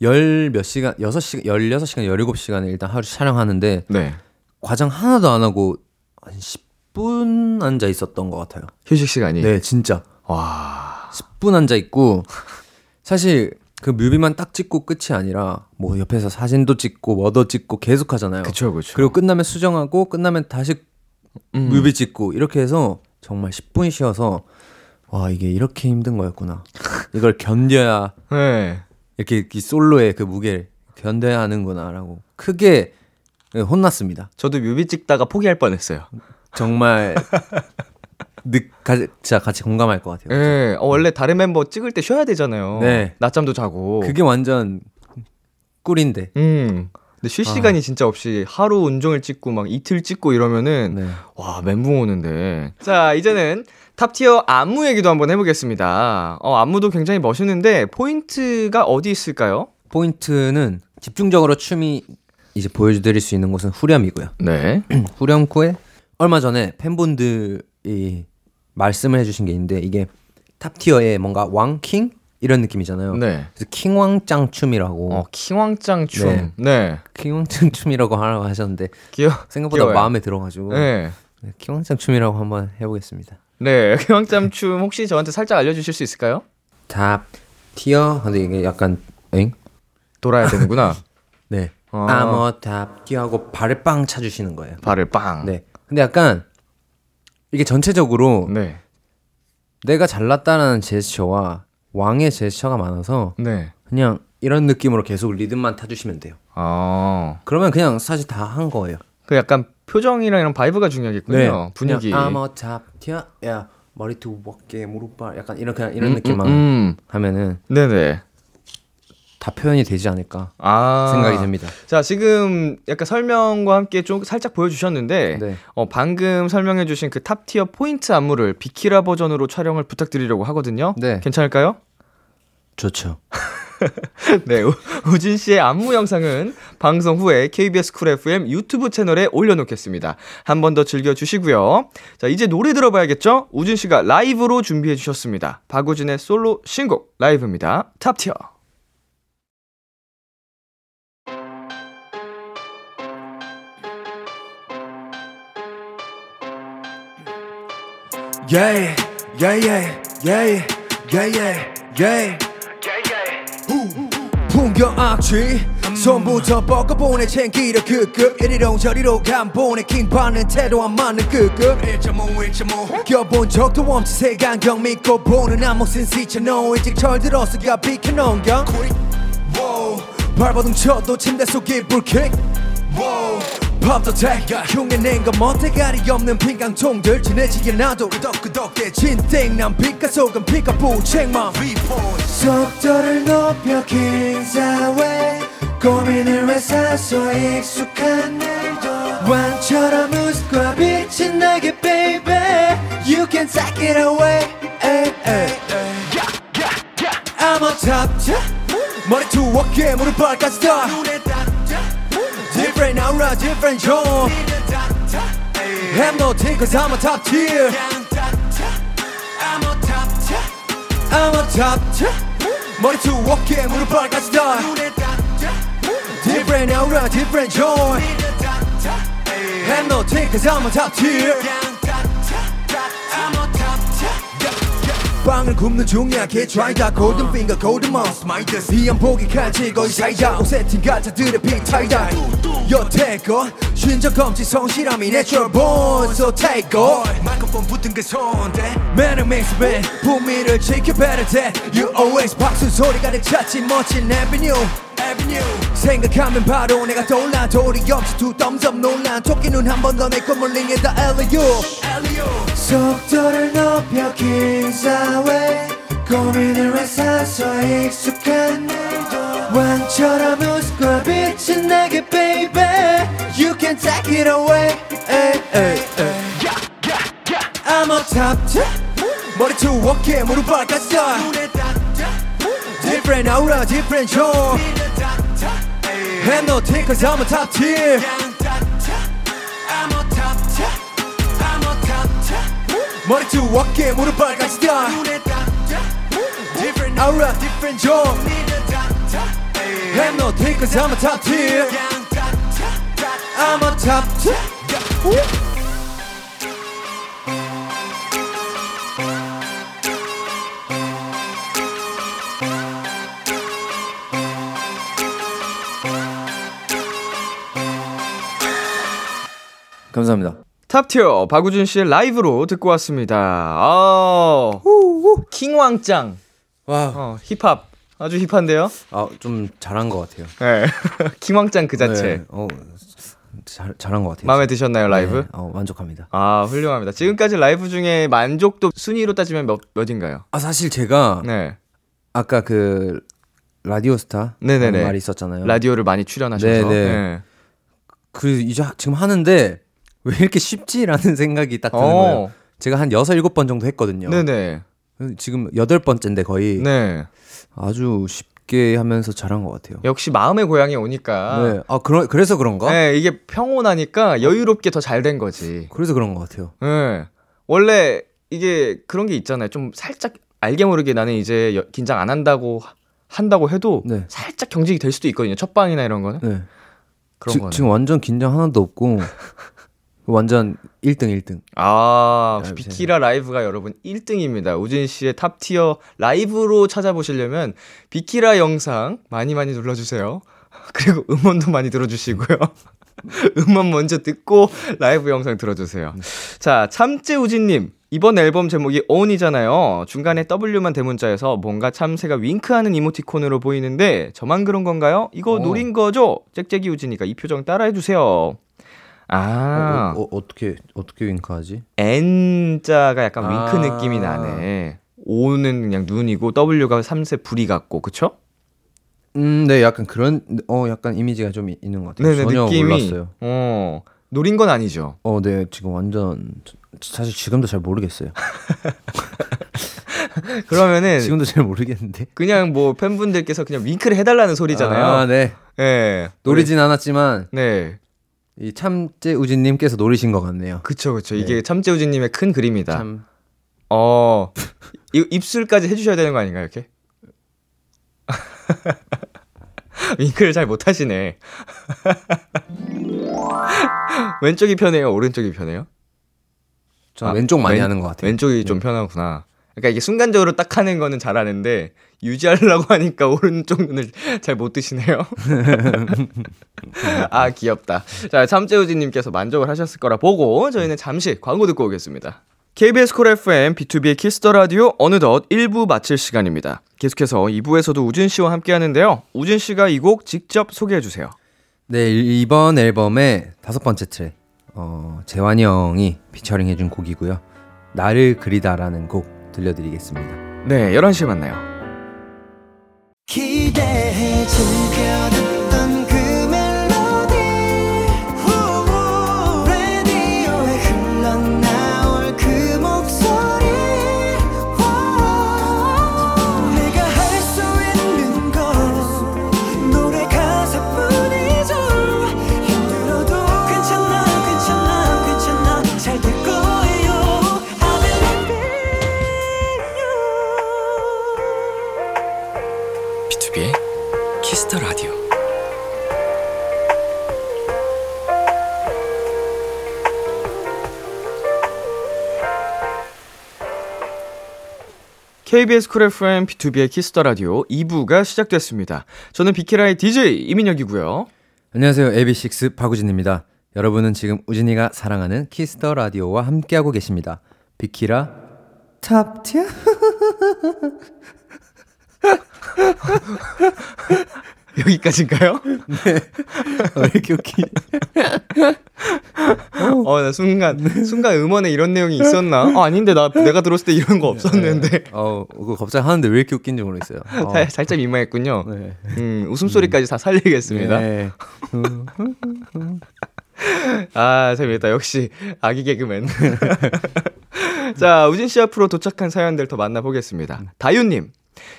열몇 시간 여섯 시간 열여섯 시간 열일곱 시간을 일단 하루 촬영하는데 네. 과장 하나도 안 하고 한 10분 앉아 있었던 것 같아요. 휴식 시간이. 네 진짜 와. 10분 앉아 있고 사실 그 뮤비만 딱 찍고 끝이 아니라 뭐 옆에서 사진도 찍고 뭐도 찍고 계속 하잖아요. 그쵸, 그쵸. 그리고 끝나면 수정하고 끝나면 다시 음. 뮤비 찍고 이렇게 해서 정말 10분 쉬어서 와 이게 이렇게 힘든 거였구나. 이걸 견뎌야 네. 이렇게 이 솔로의 그 무게를 견뎌야 하는구나라고 크게 혼났습니다. 저도 뮤비 찍다가 포기할 뻔했어요. 정말 [LAUGHS] 느, 가, 진짜 같이 공감할 것 같아요. 네. 어, 원래 다른 멤버 찍을 때 쉬어야 되잖아요. 네. 낮잠도 자고. 그게 완전 꿀인데. 음. 근데 쉴 시간이 진짜 없이 하루 온종일 찍고 막 이틀 찍고 이러면은 네. 와 멘붕 오는데. 자 이제는 Top Tier 안무 얘기도 한번 해보겠습니다. 어 안무도 굉장히 멋있는데 포인트가 어디 있을까요? 포인트는 집중적으로 춤이 이제 보여드릴 수 있는 곳은 후렴이고요. 네. [CLEARS THROAT] 후렴 후에 얼마 전에 팬분들이 말씀을 해주신 게 있는데 이게 Top Tier의 뭔가 왕킹 이런 느낌이잖아요. 네. 그래서 킹왕짱 춤이라고 어 킹왕짱 춤. 네. 네. 킹왕짱 춤이라고 하라고 하셨는데 귀여. 생각보다 귀여워요. 마음에 들어가지고 네. 네, 킹왕짱 춤이라고 한번 해보겠습니다. 네. [LAUGHS] 킹왕짱 춤 혹시 저한테 살짝 알려주실 수 있을까요? Top Tier 근데 이게 약간 엥? 돌아야 되는구나. [LAUGHS] 네. 어. I'm a Top Tier 하고 발을 빵 차주시는 거예요. 발을 빵. 네. 근데 약간 이게 전체적으로 네. 내가 잘났다는 제스처와 왕의 제스처가 많아서 네. 그냥 이런 느낌으로 계속 리듬만 타주시면 돼요. 아. 그러면 그냥 사실 다 한 거예요. 그 약간 표정이랑 이런 vibe가 중요하겠군요. 분위기. 그냥 I'm a Top Tier 야 머리투 어깨 무릎발 약간 이런 그냥 이런 음, 느낌만 음, 음. 하면은 네네. 다 표현이 되지 않을까 아. 생각이 듭니다. 자, 지금 약간 설명과 함께 좀 살짝 보여주셨는데, 네. 어, 방금 설명해주신 그 Top Tier 포인트 안무를 비키라 버전으로 촬영을 부탁드리려고 하거든요. 네. 괜찮을까요? 좋죠. [LAUGHS] [LAUGHS] 네, 우, 우진 씨의 안무 영상은 방송 후에 KBS Cool FM 유튜브 채널에 올려놓겠습니다. 한 번 더 즐겨주시고요. 자, 이제 노래 들어봐야겠죠? 우진 씨가 라이브로 준비해 주셨습니다. 박우진의 솔로 신곡 라이브입니다. Top Tier. Yeah, yeah. 풍경 악취 손부터 뻗어보내 챙기려 급급 이리로 저리로 간보내 킹받는 태도 안 맞는 급급 1.5 1.5 껴본 적도 없지 색안경 믿고 보는 안목은 시처너 일찍 철들었으니까 비켜놓은 경 발버둥 쳐도 침대 속이 불킥 팝도택 흉내낸 건 멋대가리 없는 빈강통들 지내지게 나도 끄덕끄덕해 진땡난 피카소금 피카부 책망 속도를 높여 긴 사회 고민을 왜 사소 익숙한 일도 왕처럼 웃고 빛이 나게 baby. Can take it away. 에이, 에이, 에이. I'm on top 머리 투 어깨 무릎 발까지 다 Different aura different zone Have no team cause I'm a top tier I'm on top 머리 투어깨 무릎 발까지 다 Different aura different zone Have no team cause I'm a top tier 빵을 굽는 중이야 Get try 다 golden finger golden mouse 이안 보기 칼질 거의 사이다 옷세팅 가짜들의 픽타이다 여태껏 쉰적 없지 성실함이 natural born so take off 마이크폰 붙은 그 손대 Man who makes me 분미를 지켜 better than You always 박수 소리가 내 찾지 멋진 avenue 생각하면 바로 내가 떠올라. 도리 없이 두 thumbs up 논란 토끼는 한번 더내 콧물링에다 엘리오 속도를 높여 긴 사회. 고민을 왜 사서 익숙한 일도 왕처럼 웃고 빛은 내게 baby. You can take it away. 에이, 에이, 에이. I'm on top 머리 투어깨 무릎 발까지 다 Different aura different zone Have no team cause I'm a top tier 머리 투어깨 무릎 발까지 다 Different aura different zone Have no team cause I'm a top tier I'm a top tier 감사합니다. Top Tier 박우진 씨의 라이브로 듣고 왔습니다. 아, 킹왕짱. 와, 어, 힙합. 아주 힙한데요? 아, 좀 잘한 것 같아요. 네. [LAUGHS] 킹왕짱 그 자체. 네, 어, 잘 잘한 것 같아요. 마음에 드셨나요, 라이브? 네, 어, 만족합니다. 아, 훌륭합니다. 지금까지 라이브 중에 만족도 순위로 따지면 몇, 몇인가요? 아 사실 제가 네. 아까 그 라디오 스타 네네네. 말이 있었잖아요. 라디오를 많이 출연하셔서. 네네. 네. 그 이제 하- 지금 하는데 왜 이렇게 쉽지라는 생각이 딱 드는 어. 거예요. 제가 한 여섯 일곱 번 정도 했거든요. 네네. 지금 여덟 번째인데 거의 네. 아주 쉽게 하면서 잘한 것 같아요. 역시 마음의 고향에 오니까. 네. 아 그러, 그래서 그런가? 네, 이게 평온하니까 여유롭게 더 잘 된 거지. 그래서 그런 것 같아요. 네. 원래 이게 그런 게 있잖아요. 좀 살짝 알게 모르게 나는 이제 여- 긴장 안 한다고 하- 한다고 해도 네. 살짝 경직이 될 수도 있거든요. 첫 방이나 이런 거는. 네. 그런 지, 거는. 지금 완전 긴장 하나도 없고 [LAUGHS] 완전 1등 1등. 아, 아, 비키라 라이브가 여러분 1등입니다. 우진 씨의 Top Tier 라이브로 찾아보시려면 비키라 영상 많이 많이 눌러 주세요. [LAUGHS] 그리고 음원도 많이 들어 주시고요. [LAUGHS] 음원 먼저 듣고 라이브 영상 들어 주세요. 자, 참새 우진 님. 이번 앨범 제목이 oWn이잖아요. 중간에 W만 대문자여서 뭔가 참새가 윙크하는 이모티콘으로 보이는데 저만 그런 건가요? 이거 어. 노린 거죠? 짹짹이 우진이가 이 표정 따라해 주세요. 아. 어, 어, 어, 어 떻게 어떻게 윙크하지? N자가 약간 아. 윙크 느낌이 나네. O는 그냥 눈이고 W가 삼세 부리 같고 그쵸? 음, 네, 약간 그런 어 약간 이미지가 좀 이- 있는 것 같아요. 네네 전혀 느낌이 몰랐어요. 어 노린 건 아니죠. 어, 네, 지금 완전 사실 지금도 잘 모르겠어요. [LAUGHS] 그러면은 지금도 잘 모르겠는데. 그냥 뭐 팬분들께서 그냥 윙크를 해달라는 소리잖아요. 아, 네. 네. 노리진 않았지만 네. 이 참재 우진님께서 노리신 것 같네요. 그쵸 그쵸. 이게 참재우진님의 큰 그림이다. 참 어 이- 입술까지 해주셔야 되는 거 아닌가요 이렇게? [LAUGHS] 윙크를 잘 못하시네. [LAUGHS] 왼쪽이 편해요, 오른쪽이 편해요? 저 아, 왼쪽 많이 왼- 하는 것 같아요. 왼쪽이 좀 편하구나. 그러니까 이게 순간적으로 딱 하는 거는 잘하는데 유지하려고 [LAUGHS] 하니까 오른쪽 눈을 잘못 뜨시네요. [LAUGHS] 아 귀엽다. 자 참새우진님께서 만족을 하셨을 거라 보고 저희는 잠시 광고 듣고 오겠습니다. KBS 콜 FM B2B의 키스터 라디오 어느덧 1부 마칠 시간입니다. 계속해서 2부에서도 우진 씨와 함께 하는데요. 우진 씨가 이 곡 직접 소개해 주세요. 네, 이- 이번 앨범의 다섯 번째 트랙. 어, 재환이 형이 피처링 해준 곡이고요. 나를 그리다라는 곡 들려드리겠습니다. 네, 11시에 만나요. 기대해 즐겨 KBS 쿨 FM B2B의 키스터 라디오 2부가 시작됐습니다. 저는 비키라의 DJ 이민혁이고요. 안녕하세요. AB6IX 박우진입니다. 여러분은 지금 우진이가 사랑하는 Kiss the Radio와 함께하고 계십니다. 비키라 Top Tier [LAUGHS] [LAUGHS] 여기까지인가요? 왜 이렇게 웃기? 어, 나 순간 순간 음원에 이런 내용이 있었나? 어, 아닌데 나 내가 들었을 때 이런 거 없었는데. 어, 그거 갑자기 하는데 왜 이렇게 웃긴지 모르겠어요. 어. 살, 살짝 민망했군요. 네. 음, 웃음소리까지 다 살리겠습니다. 네. [LAUGHS] 아, 재밌다. 역시 아기 개그맨. [LAUGHS] 자, 우진 씨 앞으로 도착한 사연들 더 만나보겠습니다. 다윤님.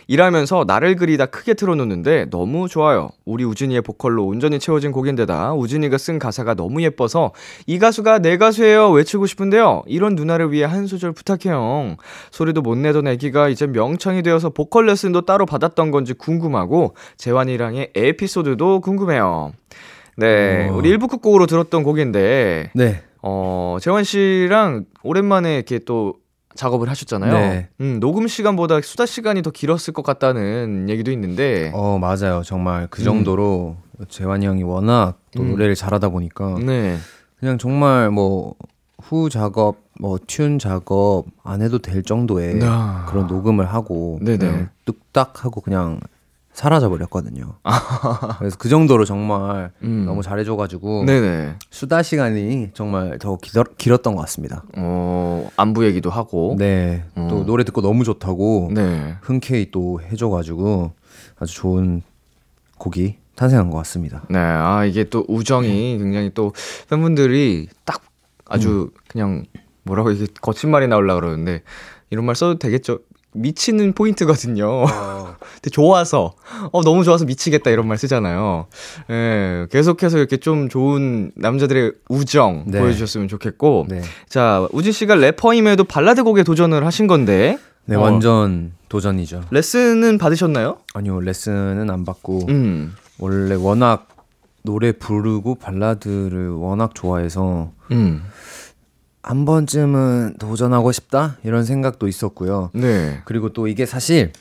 일하면서 나를 그리다 크게 틀어놓는데 너무 좋아요. 우리 우진이의 보컬로 온전히 채워진 곡인데다 우진이가 쓴 가사가 너무 예뻐서 이 가수가 내 가수예요 외치고 싶은데요. 이런 누나를 위해 한 소절 부탁해요. 소리도 못 내던 애기가 이제 명창이 되어서 보컬 레슨도 따로 받았던 건지 궁금하고 재환이랑의 에피소드도 궁금해요. 네, 어. 우리 1부 끝곡으로 들었던 곡인데 네. 어, 재환 씨랑 오랜만에 이렇게 또 작업을 하셨잖아요. 네. 음, 녹음 시간보다 수다 시간이 더 길었을 것 같다는 얘기도 있는데. 어, 맞아요. 정말 그 정도로 재환이 형이 워낙 또 음. 노래를 잘하다 보니까 네. 그냥 정말 뭐 후 작업, 뭐 튠 작업 안 해도 될 정도의 아. 그런 녹음을 하고 뚝딱 하고 그냥 사라져 버렸거든요. [LAUGHS] 그래서 그 정도로 정말 음. 너무 잘해줘가지고 네네. 수다 시간이 정말 더 길었, 길었던 것 같습니다. 어, 안부 얘기도 하고. 네, 어. 또 노래 듣고 너무 좋다고 네. 흔쾌히 또 해줘가지고 아주 좋은 곡이 탄생한 것 같습니다. 네. 아, 이게 또 우정이 굉장히 또 팬분들이 딱 아주 그냥 뭐라고 이게 거친 말이 나오려고 그러는데 이런 말 써도 되겠죠? 미치는 포인트거든요. [LAUGHS] 근데 좋아서 어 너무 좋아서 미치겠다 이런 말 쓰잖아요. 예, 계속해서 이렇게 좀 좋은 남자들의 우정 네. 보여주셨으면 좋겠고. 네, 자, 우진 씨가 래퍼임에도 발라드 곡에 도전을 하신 건데. 네 어, 완전 도전이죠. 레슨은 받으셨나요? 아니요 레슨은 안 받고 음. 원래 워낙 노래 부르고 발라드를 워낙 좋아해서 음. 한 번쯤은 도전하고 싶다 이런 생각도 있었고요. 네. 그리고 또 이게 사실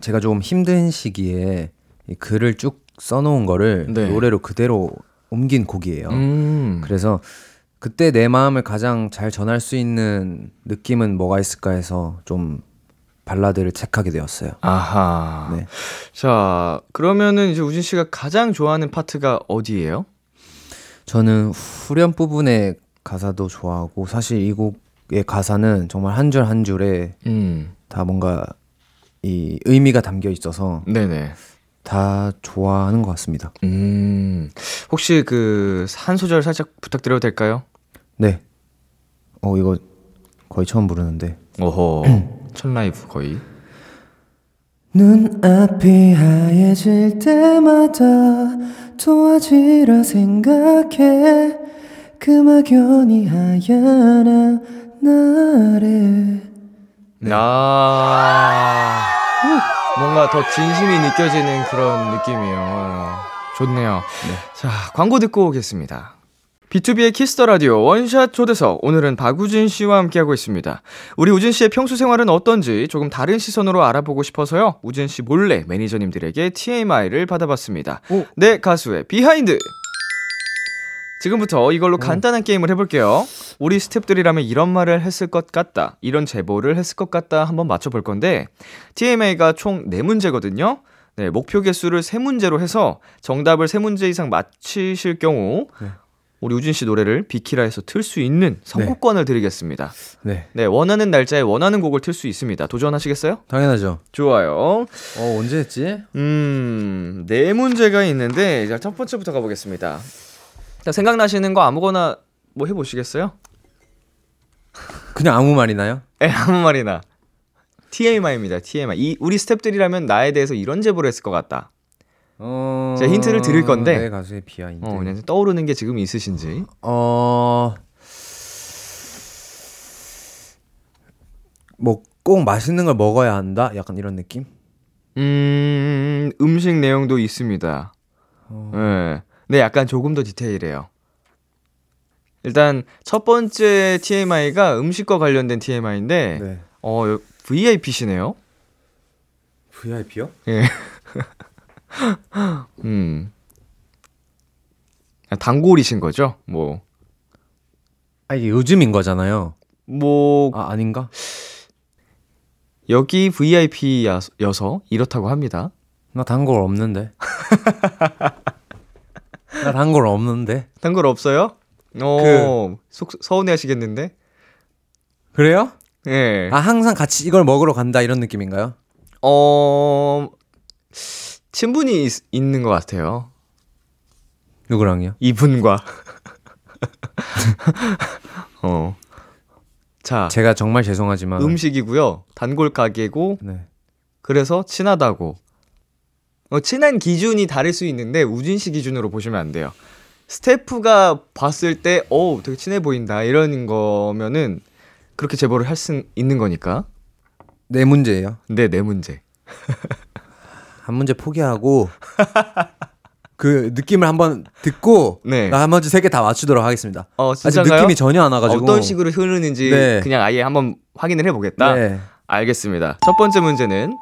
제가 좀 힘든 시기에 이 글을 쭉 써놓은 거를 네. 노래로 그대로 옮긴 곡이에요. 음. 그래서 그때 내 마음을 가장 잘 전할 수 있는 느낌은 뭐가 있을까 해서 좀 발라드를 책하게 되었어요. 아하. 네. 자, 그러면은 이제 우진 씨가 가장 좋아하는 파트가 어디예요? 저는 후렴 부분의 가사도 좋아하고 사실 이 곡의 가사는 정말 한줄한 줄에 음. 다 뭔가 이 의미가 담겨 있어서 네네. 다 좋아하는 것 같습니다. 음. 혹시 그 한 소절 살짝 부탁드려도 될까요? 네. 어 이거 거의 처음 부르는데 오호. [CLEARS THROAT] 첫 라이브 거의. 눈앞이 하얘질 때마다 도와지라 생각해 그 막연히 하얀 나를 아. 뭔가 더 진심이 느껴지는 그런 느낌이에요. 좋네요. 자, 광고 듣고 오겠습니다. B2B의 키스터 라디오 원샷 초대석 오늘은 박우진 씨와 함께하고 있습니다. 우리 우진 씨의 평소 생활은 어떤지 조금 다른 시선으로 알아보고 싶어서요. 우진 씨 몰래 매니저님들에게 TMI를 받아봤습니다. 내 가수의 behind. 지금부터 이걸로 간단한 게임을 해볼게요. 우리 스탭들이라면 이런 말을 했을 것 같다. 이런 제보를 했을 것 같다. 한번 맞춰볼 건데, TMI가 총 4문제거든요. 네, 목표 개수를 3문제로 해서 정답을 3문제 이상 맞히실 경우, 우리 우진 씨 노래를 비키라에서 틀 수 있는 선곡권을 드리겠습니다. 네 네, 원하는 날짜에 원하는 곡을 틀 수 있습니다. 도전하시겠어요? 당연하죠. 좋아요. 어 언제 했지? 음, 네 문제가 있는데, 자, 첫 번째부터 가보겠습니다. 자, 생각나시는 거 아무거나 뭐 해보시겠어요? 그냥 아무 말이나요? 에, 아무 말이나. TMI입니다, TMI. 이, 우리 스탭들이라면 나에 대해서 이런 제보를 했을 것 같다. 어 제가 힌트를 드릴 건데. 내 가수의 behind. 어, 그냥 떠오르는 게 지금 있으신지. 어. 뭐 꼭 맛있는 걸 먹어야 한다? 약간 이런 느낌? 음, 음식 내용도 있습니다. 어. 네. 네, 약간 조금 더 디테일해요. 일단 첫 번째 TMI가 음식과 관련된 TMI인데 네. 어, VIP시네요. VIP요? 예. [LAUGHS] 음. 아, 단골이신 거죠? 뭐. 아 이게 요즘인 거잖아요. 뭐 아 아닌가? 여기 VIP여서 이렇다고 합니다. 나 단골 없는데. [LAUGHS] 나 단골 없는데. 단골 없어요? 어, 속 서운해 하시겠는데? 그래요? 예. 아 항상 같이 이걸 먹으러 간다 이런 느낌인가요? 어, 친분이 있, 있는 것 같아요. 누구랑요? 이분과. [LAUGHS] 어. 자, 제가 정말 죄송하지만 음식이고요. 단골 가게고, 네. 그래서 친하다고. 어, 친한 기준이 다를 수 있는데, 우진 씨 기준으로 보시면 안 돼요. 스태프가 봤을 때, 어 되게 친해 보인다. 이런 거면은, 그렇게 제보를 할 수 있는 거니까. 내 문제예요. 네, 내 문제. [LAUGHS] 한 문제 포기하고 [LAUGHS] 그 느낌을 한번 듣고 네. 나머지 세 개 다 맞추도록 하겠습니다. 어, 아직? 느낌이 전혀 안 와가지고 어떤 식으로 흐르는지 네. 그냥 아예 한번 확인을 해보겠다. 네. 알겠습니다. 첫 번째 문제는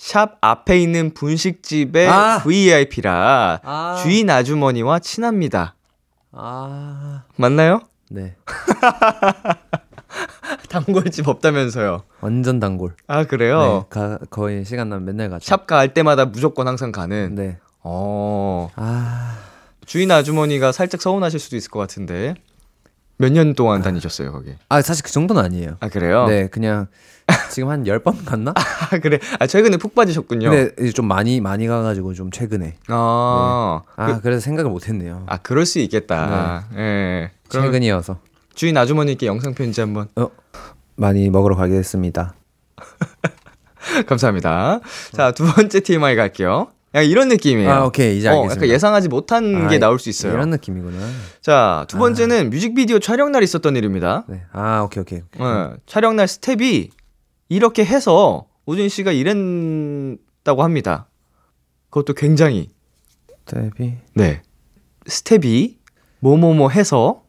샵 앞에 있는 분식집의 아. VIP라 아. 주인 아주머니와 친합니다. 아, 맞나요? 네, [LAUGHS] 단골집 없다면서요. 완전 단골. 아 그래요? 네, 가, 거의 시간 나면 맨날 가죠. 샵 갈 때마다 무조건 항상 가는. 네. 어 아, 주인 아주머니가 살짝 서운하실 수도 있을 것 같은데 몇 년 동안 다니셨어요 거기? 아 사실 그 정도는 아니에요. 아 그래요? 네, 그냥 [LAUGHS] 지금 한열번 갔나? 아 그래. 아 최근에 푹 빠지셨군요. 근데 이제 좀 많이 많이 가가지고 좀 최근에. 아, 아, 그, 그, 래서 생각을 못했네요. 아 그럴 수 있겠다. 예. 그럼 최근이어서 주인 아주머니께 영상 편지 한번 많이 먹으러 가게 됐습니다. [LAUGHS] 감사합니다. 자 두 번째 TMI 갈게요. 야 이런 느낌이에요. 아, 오케이 이제 어, 알겠습니다. 약간 예상하지 못한 아, 게 나올 수 있어요. 이런 느낌이구나. 자 두 번째는 뮤직비디오 촬영 날 있었던 일입니다. 네. 아, 오케이 오케이. 예, 촬영 날 스텝이 이렇게 해서 오준 씨가 이랬다고 합니다. 그것도 굉장히 데뷔. 네 스텝이 뭐뭐뭐 해서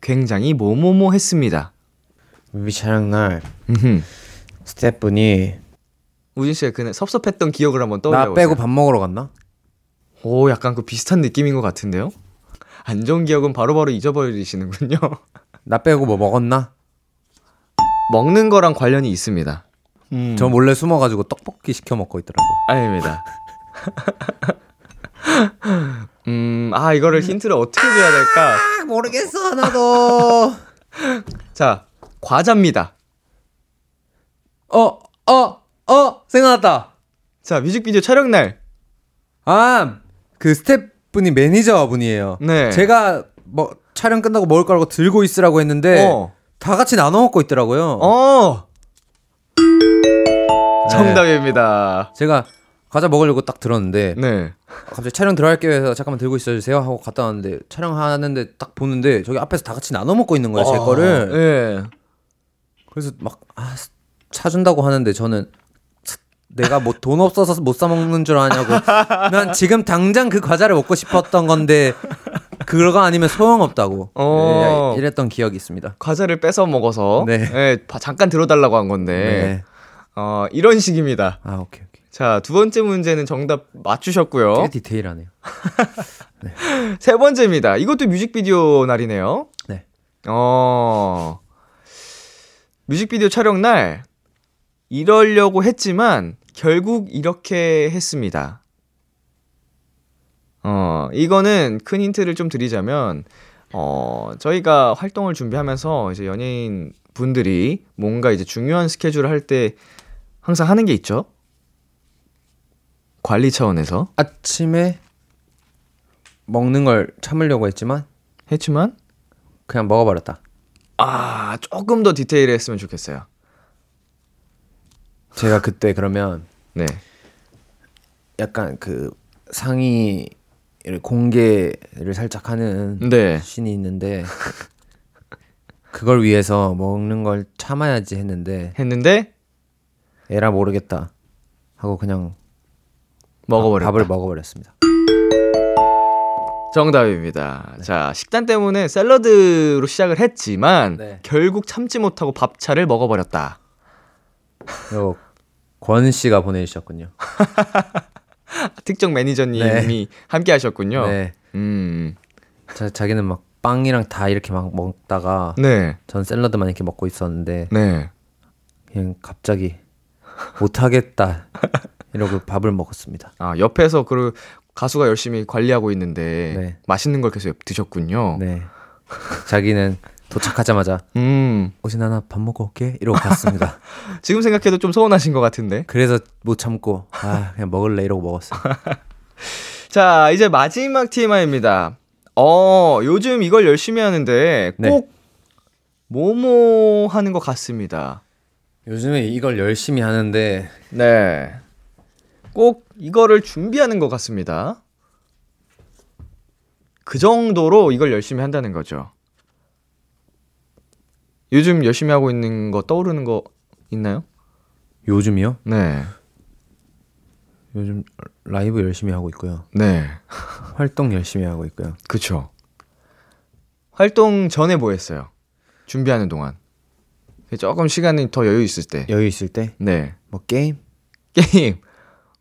굉장히 뭐뭐뭐 했습니다. 뮤비 촬영 날. 스태프분이 우진 씨가 그날 섭섭했던 기억을 한번 떠올려 나 보세요. 빼고 밥 먹으러 갔나? 오, 약간 그 비슷한 느낌인 것 같은데요? 안 좋은 기억은 바로바로 잊어버리시는군요. [LAUGHS] 나 빼고 뭐 먹었나? 먹는 거랑 관련이 있습니다. 저 몰래 숨어가지고 떡볶이 시켜 먹고 있더라고요. 아닙니다. [LAUGHS] 음, 아, 이거를 힌트를 어떻게 줘야 될까? 아, 모르겠어 하나도. [LAUGHS] 자, 과자입니다. 어, 어, 어, 생각났다. 자, 뮤직비디오 촬영 날. 아, 그 스태프분이 매니저분이에요. 네. 제가 뭐 촬영 끝나고 먹을 거라고 들고 있으라고 했는데 어. 다 같이 나눠 먹고 있더라고요. 어! 정답입니다. 제가 과자 먹으려고 딱 들었는데 네. 갑자기 촬영 들어갈게요 해서 잠깐만 들고 있어주세요 하고 갔다 왔는데 촬영하는데 딱 보는데 저기 앞에서 다 같이 나눠 먹고 있는 거예요 제 어, 거를 예. 그래서 막 아, 사준다고 하는데 저는 차- 내가 뭐 돈 없어서 못 사 먹는 줄 아냐고 [LAUGHS] 난 지금 당장 그 과자를 먹고 싶었던 건데 그거 아니면 소용없다고 어. 네, 이랬던 기억이 있습니다 과자를 뺏어 먹어서 네. 예, 바- 잠깐 들어달라고 한 건데 네. 어, 이런 식입니다. 아 오케이 오케이 자, 두 번째 문제는 정답 맞추셨고요. 꽤 디테일하네요 [LAUGHS] 세 번째입니다. 이것도 뮤직비디오 날이네요. 네. 어. 뮤직비디오 촬영 날 이러려고 했지만 결국 이렇게 했습니다. 어, 이거는 큰 힌트를 좀 드리자면 어, 저희가 활동을 준비하면서 이제 연예인 분들이 뭔가 이제 중요한 스케줄을 할 때 항상 하는 게 있죠. 관리 차원에서 아침에 먹는 걸 참으려고 했지만 했지만 그냥 먹어버렸다 아, 조금 더 디테일했으면 좋겠어요. 제가 그때 그러면 네. 약간 그 상의를 공개를 살짝 하는 네. 신이 있는데 그걸 위해서 먹는 걸 참아야지 했는데 했는데 에라 모르겠다 하고 그냥 먹어버렸다. 밥을 먹어버렸습니다. 정답입니다. 자, 식단 때문에 샐러드로 시작을 했지만 네. 결국 참지 못하고 밥차를 먹어버렸다. 요, 권 씨가 보내주셨군요. [LAUGHS] 특정 매니저님이 함께 하셨군요. 네. 음, 자, 자기는 막 빵이랑 다 이렇게 막 먹다가 네, 전 샐러드만 이렇게 먹고 있었는데 네. 그냥 갑자기 못하겠다 이러고 밥을 먹었습니다. 아, 옆에서 그 가수가 열심히 관리하고 있는데 네. 맛있는 걸 계속 드셨군요. 네. 자기는 도착하자마자 음, 오신 하나 밥 먹고 올게 이러고 갔습니다. [LAUGHS] 지금 생각해도 좀 서운하신 것 같은데. 그래서 못 참고 아 그냥 먹을래 이러고 먹었어요. [LAUGHS] 자, 이제 마지막 TMI입니다. 어, 요즘 이걸 열심히 하는데 네. 꼭 뭐뭐 하는 것 같습니다. 요즘에 이걸 열심히 하는데 네. 꼭 이거를 준비하는 것 같습니다. 그 정도로 이걸 열심히 한다는 거죠. 요즘 열심히 하고 있는 거 떠오르는 거 있나요? 요즘이요? 네. 요즘 라이브 열심히 하고 있고요. 네. 활동 열심히 하고 있고요. 그쵸. 활동 전에 뭐 했어요? 준비하는 동안. 조금 시간이 더 여유 있을 때. 여유 있을 때뭐 네. 게임 게임.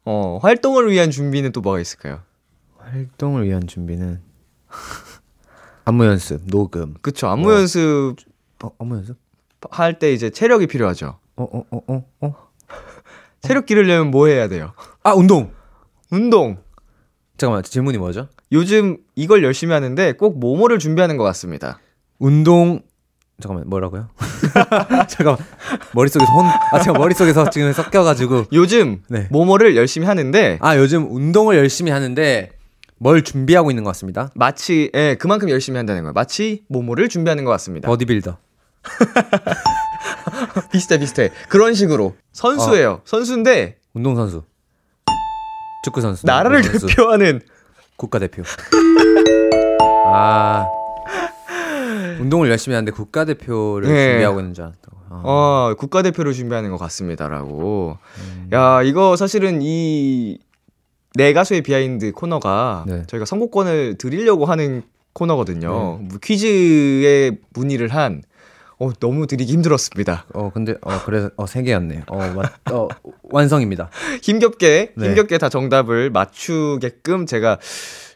어, 활동을 위한 준비는 또 뭐가 있을까요? 활동을 위한 준비는 [LAUGHS] 안무 연습, 녹음. 그쵸. 안무 뭐. 연습 어, 안무 연습? 할 때 이제 체력이 필요하죠. 어, 어, 어, 어, 어. [LAUGHS] 체력 기르려면 뭐 해야 돼요? 아, 운동. 운동. 잠깐만. 질문이 뭐죠? 요즘 이걸 열심히 하는데 꼭 모모를 준비하는 것 같습니다. 운동 잠깐만. 뭐라고요? [LAUGHS] 잠깐만. 머릿속에서 혼 아, 제가 머릿속에서 지금 섞여 가지고 요즘 네. 모모를 열심히 하는데 아, 요즘 운동을 열심히 하는데 뭘 준비하고 있는 것 같습니다. 마치 예, 그만큼 열심히 한다는 거예요. 마치 모모를 준비하는 것 같습니다. 버디빌더. [LAUGHS] 비슷해 비슷해. 그런 식으로 선수예요. 선수인데 운동 선수. 축구 선수. 나라를 대표하는 국가 대표. [LAUGHS] 아. 운동을 열심히 하는데 국가 대표를 네. 준비하고 있는 줄 알았다고. 아. 어, 국가대표를 준비하는 것 같습니다라고. 야, 이거 사실은 이 내 가수의 behind 코너가 네. 저희가 선곡권을 드리려고 하는 코너거든요. 뭐 퀴즈에 문의를 한 어, 너무 드리기 힘들었습니다. 어 근데 어 그래서 어 세 개였네요. 어, 맞, 어 완성입니다. [LAUGHS] 힘겹게 네. 힘겹게 다 정답을 맞추게끔 제가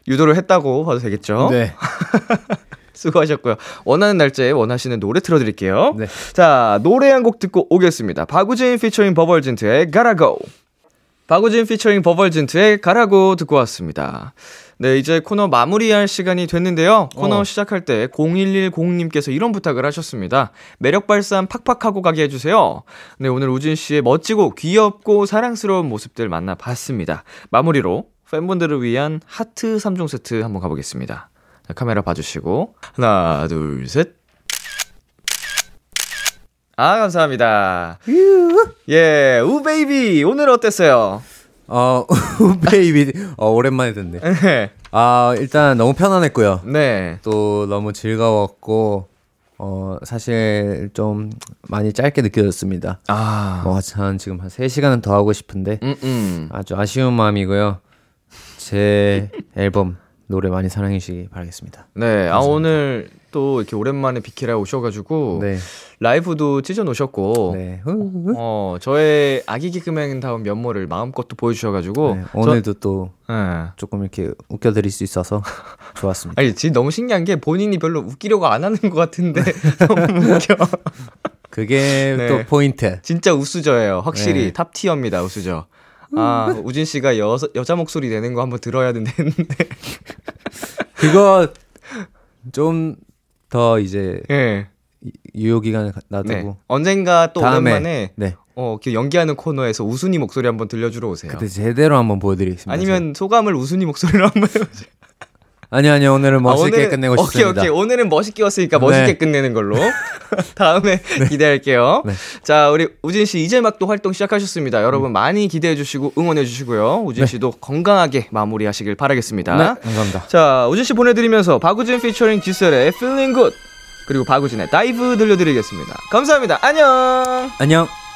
유도를 했다고 봐도 되겠죠? 네. [LAUGHS] 수고하셨고요. 원하는 날짜에 원하시는 노래 틀어드릴게요. 네. 자, 노래 한 곡 듣고 오겠습니다. 박우진 피처링 버벌진트의 가라고. 박우진 피처링 버벌진트의 가라고 듣고 왔습니다. 네, 이제 코너 마무리할 시간이 됐는데요. 코너 어. 시작할 때 0110님께서 이런 부탁을 하셨습니다. 매력 발산 팍팍하고 가게 해주세요. 네, 오늘 우진 씨의 멋지고 귀엽고 사랑스러운 모습들 만나봤습니다. 마무리로 팬분들을 위한 하트 3종 세트 한번 가보겠습니다. 자, 카메라 봐주시고 하나, 둘, 셋. 아, 감사합니다. 예, 우베이비 오늘 어땠어요? 어 [LAUGHS] 베이비 어 오랜만에 듣네. [LAUGHS] 아 일단 너무 편안했고요. 네. 또 너무 즐거웠고 어 사실 좀 많이 짧게 느껴졌습니다. 아, 뭐한 지금 한 3시간은 더 하고 싶은데 음, 음. 아주 아쉬운 마음이고요. 제 앨범 노래 많이 사랑해 주시기 바라겠습니다. 네, 아 오늘 또 이렇게 오랜만에 비키라 오셔가지고 네. 라이브도 찢어 놓으셨고, 네. 어 저의 아기 개그맨 다운 면모를 마음껏 또 보여주셔가지고 네, 오늘도 또 저, 네. 조금 이렇게 웃겨드릴 수 있어서 [LAUGHS] 좋았습니다. 아니 지금 너무 신기한 게 본인이 별로 웃기려고 안 하는 것 같은데 [LAUGHS] 너무 웃겨. 그게 네. 또 포인트. 진짜 우수저예요. 확실히 네. top tier입니다. 우수저. 아 [LAUGHS] 우진 씨가 여 여자 목소리 내는 거 한번 들어야 되는데. 그거 좀 더 이제 예. 이- 유효 기간을 네. 놔두고 언젠가 또 다음에 오랜만에 네 어, 이렇게 연기하는 코너에서 우순이 목소리 한번 들려주러 오세요. 그때 제대로 한번 보여드리겠습니다. 아니면 소감을 우순이 목소리로 한번 해보세요. 아니 아니 오늘은 멋있게 아, 오늘은- 끝내고 오케이, 싶습니다. 오케이. 오늘은 멋있게 왔으니까 멋있게 네. 끝내는 걸로. [LAUGHS] [LAUGHS] 다음에 기대할게요. 네. 자, 우리 우진 씨 이제 막 또 활동 시작하셨습니다. 여러분 많이 기대해 주시고 응원해 주시고요. 우진 씨도 건강하게 마무리하시길 바라겠습니다. 네, 감사합니다. 자, 우진 씨 보내드리면서 박우진 피처링 지셀의 Feeling Good 그리고 박우진의 Dive 들려드리겠습니다. 감사합니다. 안녕. 안녕.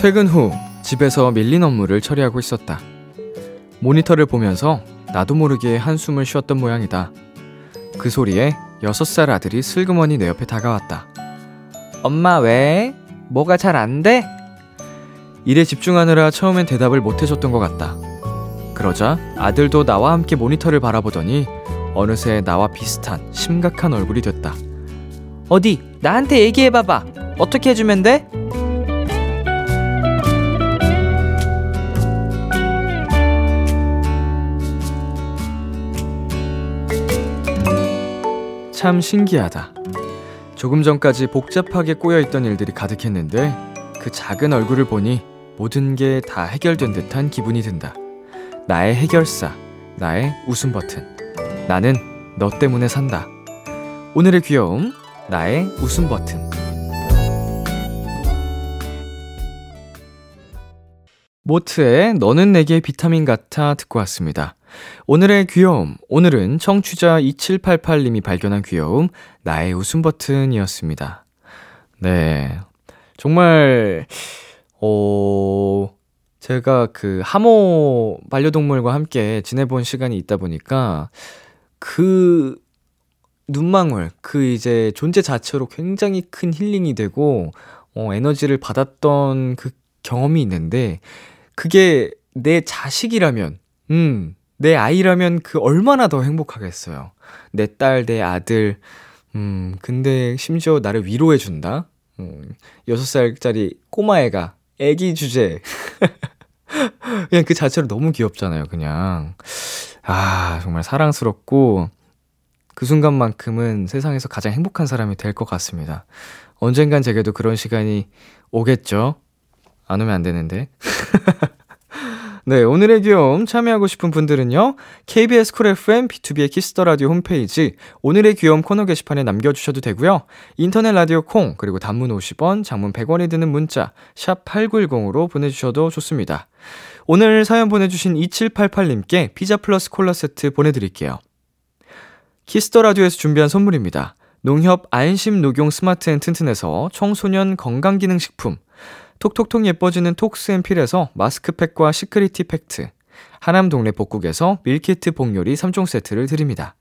퇴근 후 집에서 밀린 업무를 처리하고 있었다. 모니터를 보면서 나도 모르게 한숨을 쉬었던 모양이다. 그 소리에 여섯 살 아들이 슬그머니 내 옆에 다가왔다. 엄마 왜? 뭐가 잘 안 돼? 일에 집중하느라 처음엔 대답을 못 해줬던 것 같다. 그러자 아들도 나와 함께 모니터를 바라보더니 어느새 나와 비슷한 심각한 얼굴이 됐다. 어디 나한테 얘기해봐봐. 어떻게 해주면 돼? 참 신기하다. 조금 전까지 복잡하게 꼬여있던 일들이 가득했는데 그 작은 얼굴을 보니 모든 게 다 해결된 듯한 기분이 든다. 나의 해결사, 나의 웃음 버튼. 나는 너 때문에 산다. 오늘의 귀여움, 나의 웃음 버튼. 모트의 너는 내게 비타민 같아 듣고 왔습니다. 오늘의 귀여움. 오늘은 청취자 2788님이 발견한 귀여움, 나의 웃음 버튼이었습니다. 네. 정말, 어, 제가 그 하모 반려동물과 함께 지내본 시간이 있다 보니까 그 눈망울, 그 이제 존재 자체로 굉장히 큰 힐링이 되고, 어, 에너지를 받았던 그 경험이 있는데, 그게 내 자식이라면, 음, 내 아이라면 그 얼마나 더 행복하겠어요. 내 딸, 내 아들, 음, 근데 심지어 나를 위로해준다? 음, 6살짜리 꼬마애가 애기 주제. [LAUGHS] 그냥 그 자체로 너무 귀엽잖아요, 그냥. 아, 정말 사랑스럽고, 그 순간만큼은 세상에서 가장 행복한 사람이 될 것 같습니다. 언젠간 제게도 그런 시간이 오겠죠? 안 오면 안 되는데. [LAUGHS] 네, 오늘의 귀여움 참여하고 싶은 분들은요. KBS 쿨 FM B2B의 키스터 라디오 홈페이지 오늘의 귀여움 코너 게시판에 남겨 주셔도 되고요. 인터넷 라디오 콩 그리고 단문 50원, 장문 100원이 드는 문자 샵 8910으로 보내 주셔도 좋습니다. 오늘 사연 보내 주신 2788님께 피자 플러스 콜라 세트 보내 드릴게요. Kiss the Radio에서 준비한 선물입니다. 농협 안심 녹용 스마트 앤 튼튼에서 청소년 건강기능식품 톡톡톡 예뻐지는 톡스앤필에서 마스크팩과 시크리티 팩트 하남 동네 복국에서 밀키트 복요리 3종 세트를 드립니다.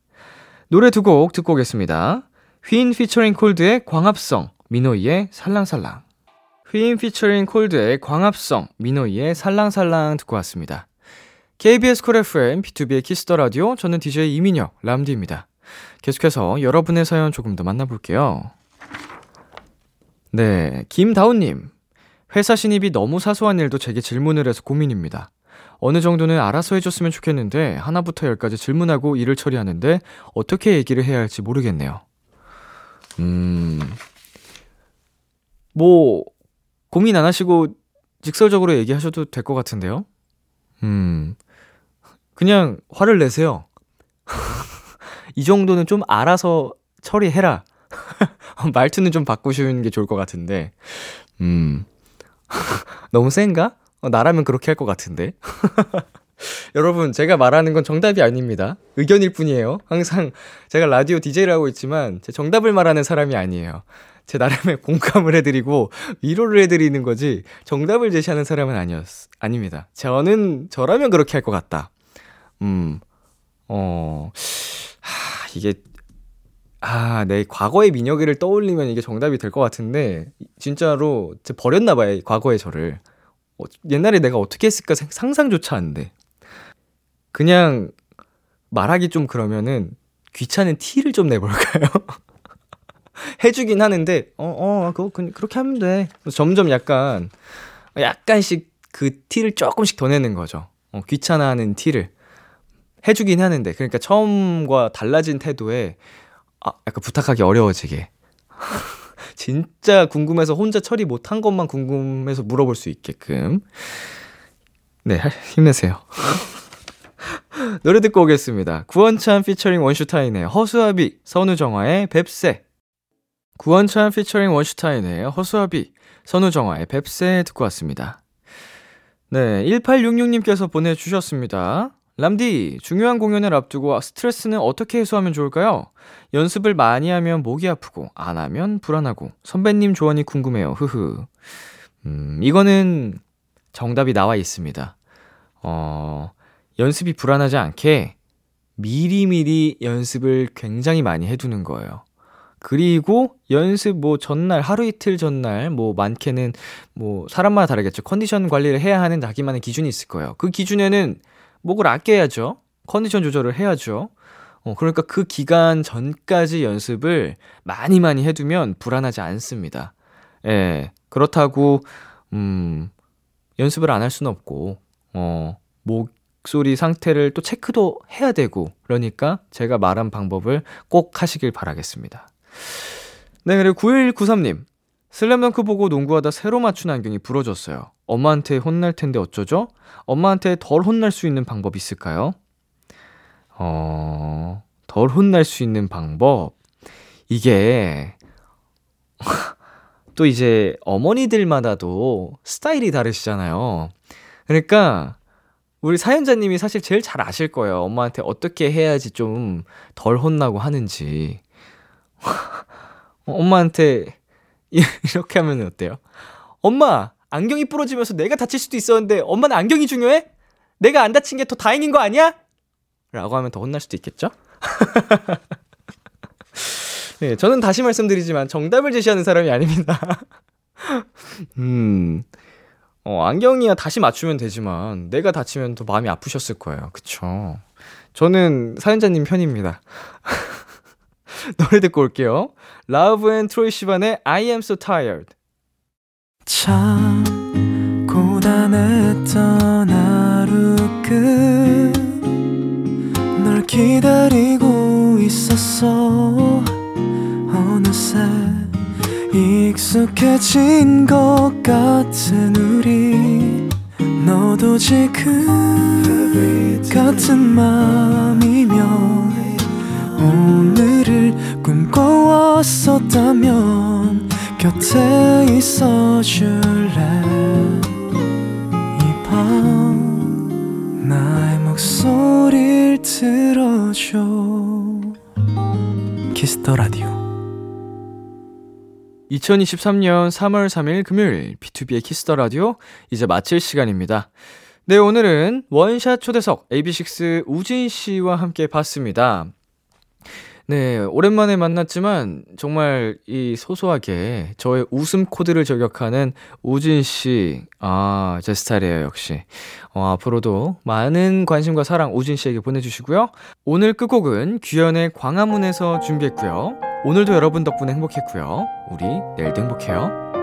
노래 두 곡 듣고 오겠습니다. 휘인 피처링 Colde의 광합성, 민호이의 살랑살랑 휘인 피처링 Colde의 광합성, 민호이의 살랑살랑 듣고 왔습니다. KBS 콜 FM, B2B의 키스터 라디오, 저는 DJ 이민혁, 람디입니다. 계속해서 여러분의 사연 조금 더 만나볼게요. 네, 김다운님. 회사 신입이 너무 사소한 일도 제게 질문을 해서 고민입니다. 어느 정도는 알아서 해줬으면 좋겠는데 하나부터 열까지 질문하고 일을 처리하는데 어떻게 얘기를 해야 할지 모르겠네요. 음, 뭐 고민 안 하시고 직설적으로 얘기하셔도 될 것 같은데요. 음, 그냥 화를 내세요. [LAUGHS] 이 정도는 좀 알아서 처리해라. [LAUGHS] 말투는 좀 바꾸시는 게 좋을 것 같은데. 음. [LAUGHS] 너무 센가? 어, 나라면 그렇게 할 것 같은데. [LAUGHS] 여러분, 제가 말하는 건 정답이 아닙니다. 의견일 뿐이에요. 항상 제가 라디오 DJ를 하고 있지만 제 정답을 말하는 사람이 아니에요. 제 나름의 [LAUGHS] 공감을 해드리고 위로를 해드리는 거지 정답을 제시하는 사람은 아니었, 아닙니다. 저는 저라면 그렇게 할 것 같다. 음, 어, 하, 이게 아, 내 과거의 민혁이를 떠올리면 이게 정답이 될 것 같은데, 진짜로, 버렸나 봐요, 과거의 저를. 어, 옛날에 내가 어떻게 했을까 상상조차 안 돼. 그냥, 말하기 좀 그러면은, 귀찮은 티를 좀 내볼까요? [LAUGHS] 해주긴 하는데, 어, 어, 그거, 그, 그렇게 하면 돼. 점점 약간, 약간씩 그 티를 조금씩 더 내는 거죠. 어, 귀찮아하는 티를. 해주긴 하는데, 그러니까 처음과 달라진 태도에, 아, 약간 부탁하기 어려워지게. [LAUGHS] 진짜 궁금해서 혼자 처리 못한 것만 궁금해서 물어볼 수 있게끔. 네, 힘내세요. [LAUGHS] 노래 듣고 오겠습니다. 구원찬 피처링 원슈타인의 허수아비, 선우정화의 뱁새. 구원찬 피처링 원슈타인의 허수아비, 선우정화의 뱁새 듣고 왔습니다. 네, 1866님께서 보내주셨습니다. 람디, 중요한 공연을 앞두고 스트레스는 어떻게 해소하면 좋을까요? 연습을 많이 하면 목이 아프고, 안 하면 불안하고, 선배님 조언이 궁금해요. 흐흐. 음, 이거는 정답이 나와 있습니다. 어, 연습이 불안하지 않게 미리미리 연습을 굉장히 많이 해두는 거예요. 그리고 연습 뭐 전날, 하루 이틀 전날, 뭐 많게는 뭐 사람마다 다르겠죠. 컨디션 관리를 해야 하는 자기만의 기준이 있을 거예요. 그 기준에는 목을 아껴야죠. 컨디션 조절을 해야죠. 어, 그러니까 그 기간 전까지 연습을 많이 많이 해두면 불안하지 않습니다. 예. 그렇다고, 음, 연습을 안 할 수는 없고, 어, 목소리 상태를 또 체크도 해야 되고, 그러니까 제가 말한 방법을 꼭 하시길 바라겠습니다. 네, 그리고 9193님. 슬램덩크 보고 농구하다 새로 맞춘 안경이 부러졌어요. 엄마한테 혼날 텐데 어쩌죠? 엄마한테 덜 혼날 수 있는 방법 있을까요? 어, 덜 혼날 수 있는 방법. 이게, [LAUGHS] 또 이제 어머니들마다도 스타일이 다르시잖아요. 그러니까, 우리 사연자님이 사실 제일 잘 아실 거예요. 엄마한테 어떻게 해야지 좀 덜 혼나고 하는지. [LAUGHS] 엄마한테 [LAUGHS] 이렇게 하면 어때요? 엄마, 안경이 부러지면서 내가 다칠 수도 있었는데 엄마는 안경이 중요해? 내가 안 다친 게 더 다행인 거 아니야? 라고 하면 더 혼날 수도 있겠죠? [LAUGHS] 네, 저는 다시 말씀드리지만 정답을 제시하는 사람이 아닙니다. [LAUGHS] 음, 어, 안경이야 다시 맞추면 되지만 내가 다치면 더 마음이 아프셨을 거예요. 그쵸? 저는 사연자님 편입니다. 노래 듣고 올게요. Lauv and Troye Sivan의 I am so tired. 참 고단했던 하루 끝널 기다리고 있었어. 어느새 익숙해진 것 같은 우리. 너도 지금 같은 맘이면 오늘을 꿈꿔왔었다면 곁에 있어 줄래 이 밤 나의 목소리를 들어줘 Kiss the Radio 2023년 3월 3일 금요일 B2B의 키스터 라디오 이제 마칠 시간입니다. 네, 오늘은 원샷 초대석 AB6IX 우진 씨와 함께 봤습니다. 네, 오랜만에 만났지만 정말 이 소소하게 저의 웃음 코드를 저격하는 우진 씨. 아, 제 스타일이에요, 역시. 어, 앞으로도 많은 관심과 사랑 우진 씨에게 보내주시고요. 오늘 끝곡은 규현의 광화문에서 준비했고요. 오늘도 여러분 덕분에 행복했고요. 우리 내일도 행복해요.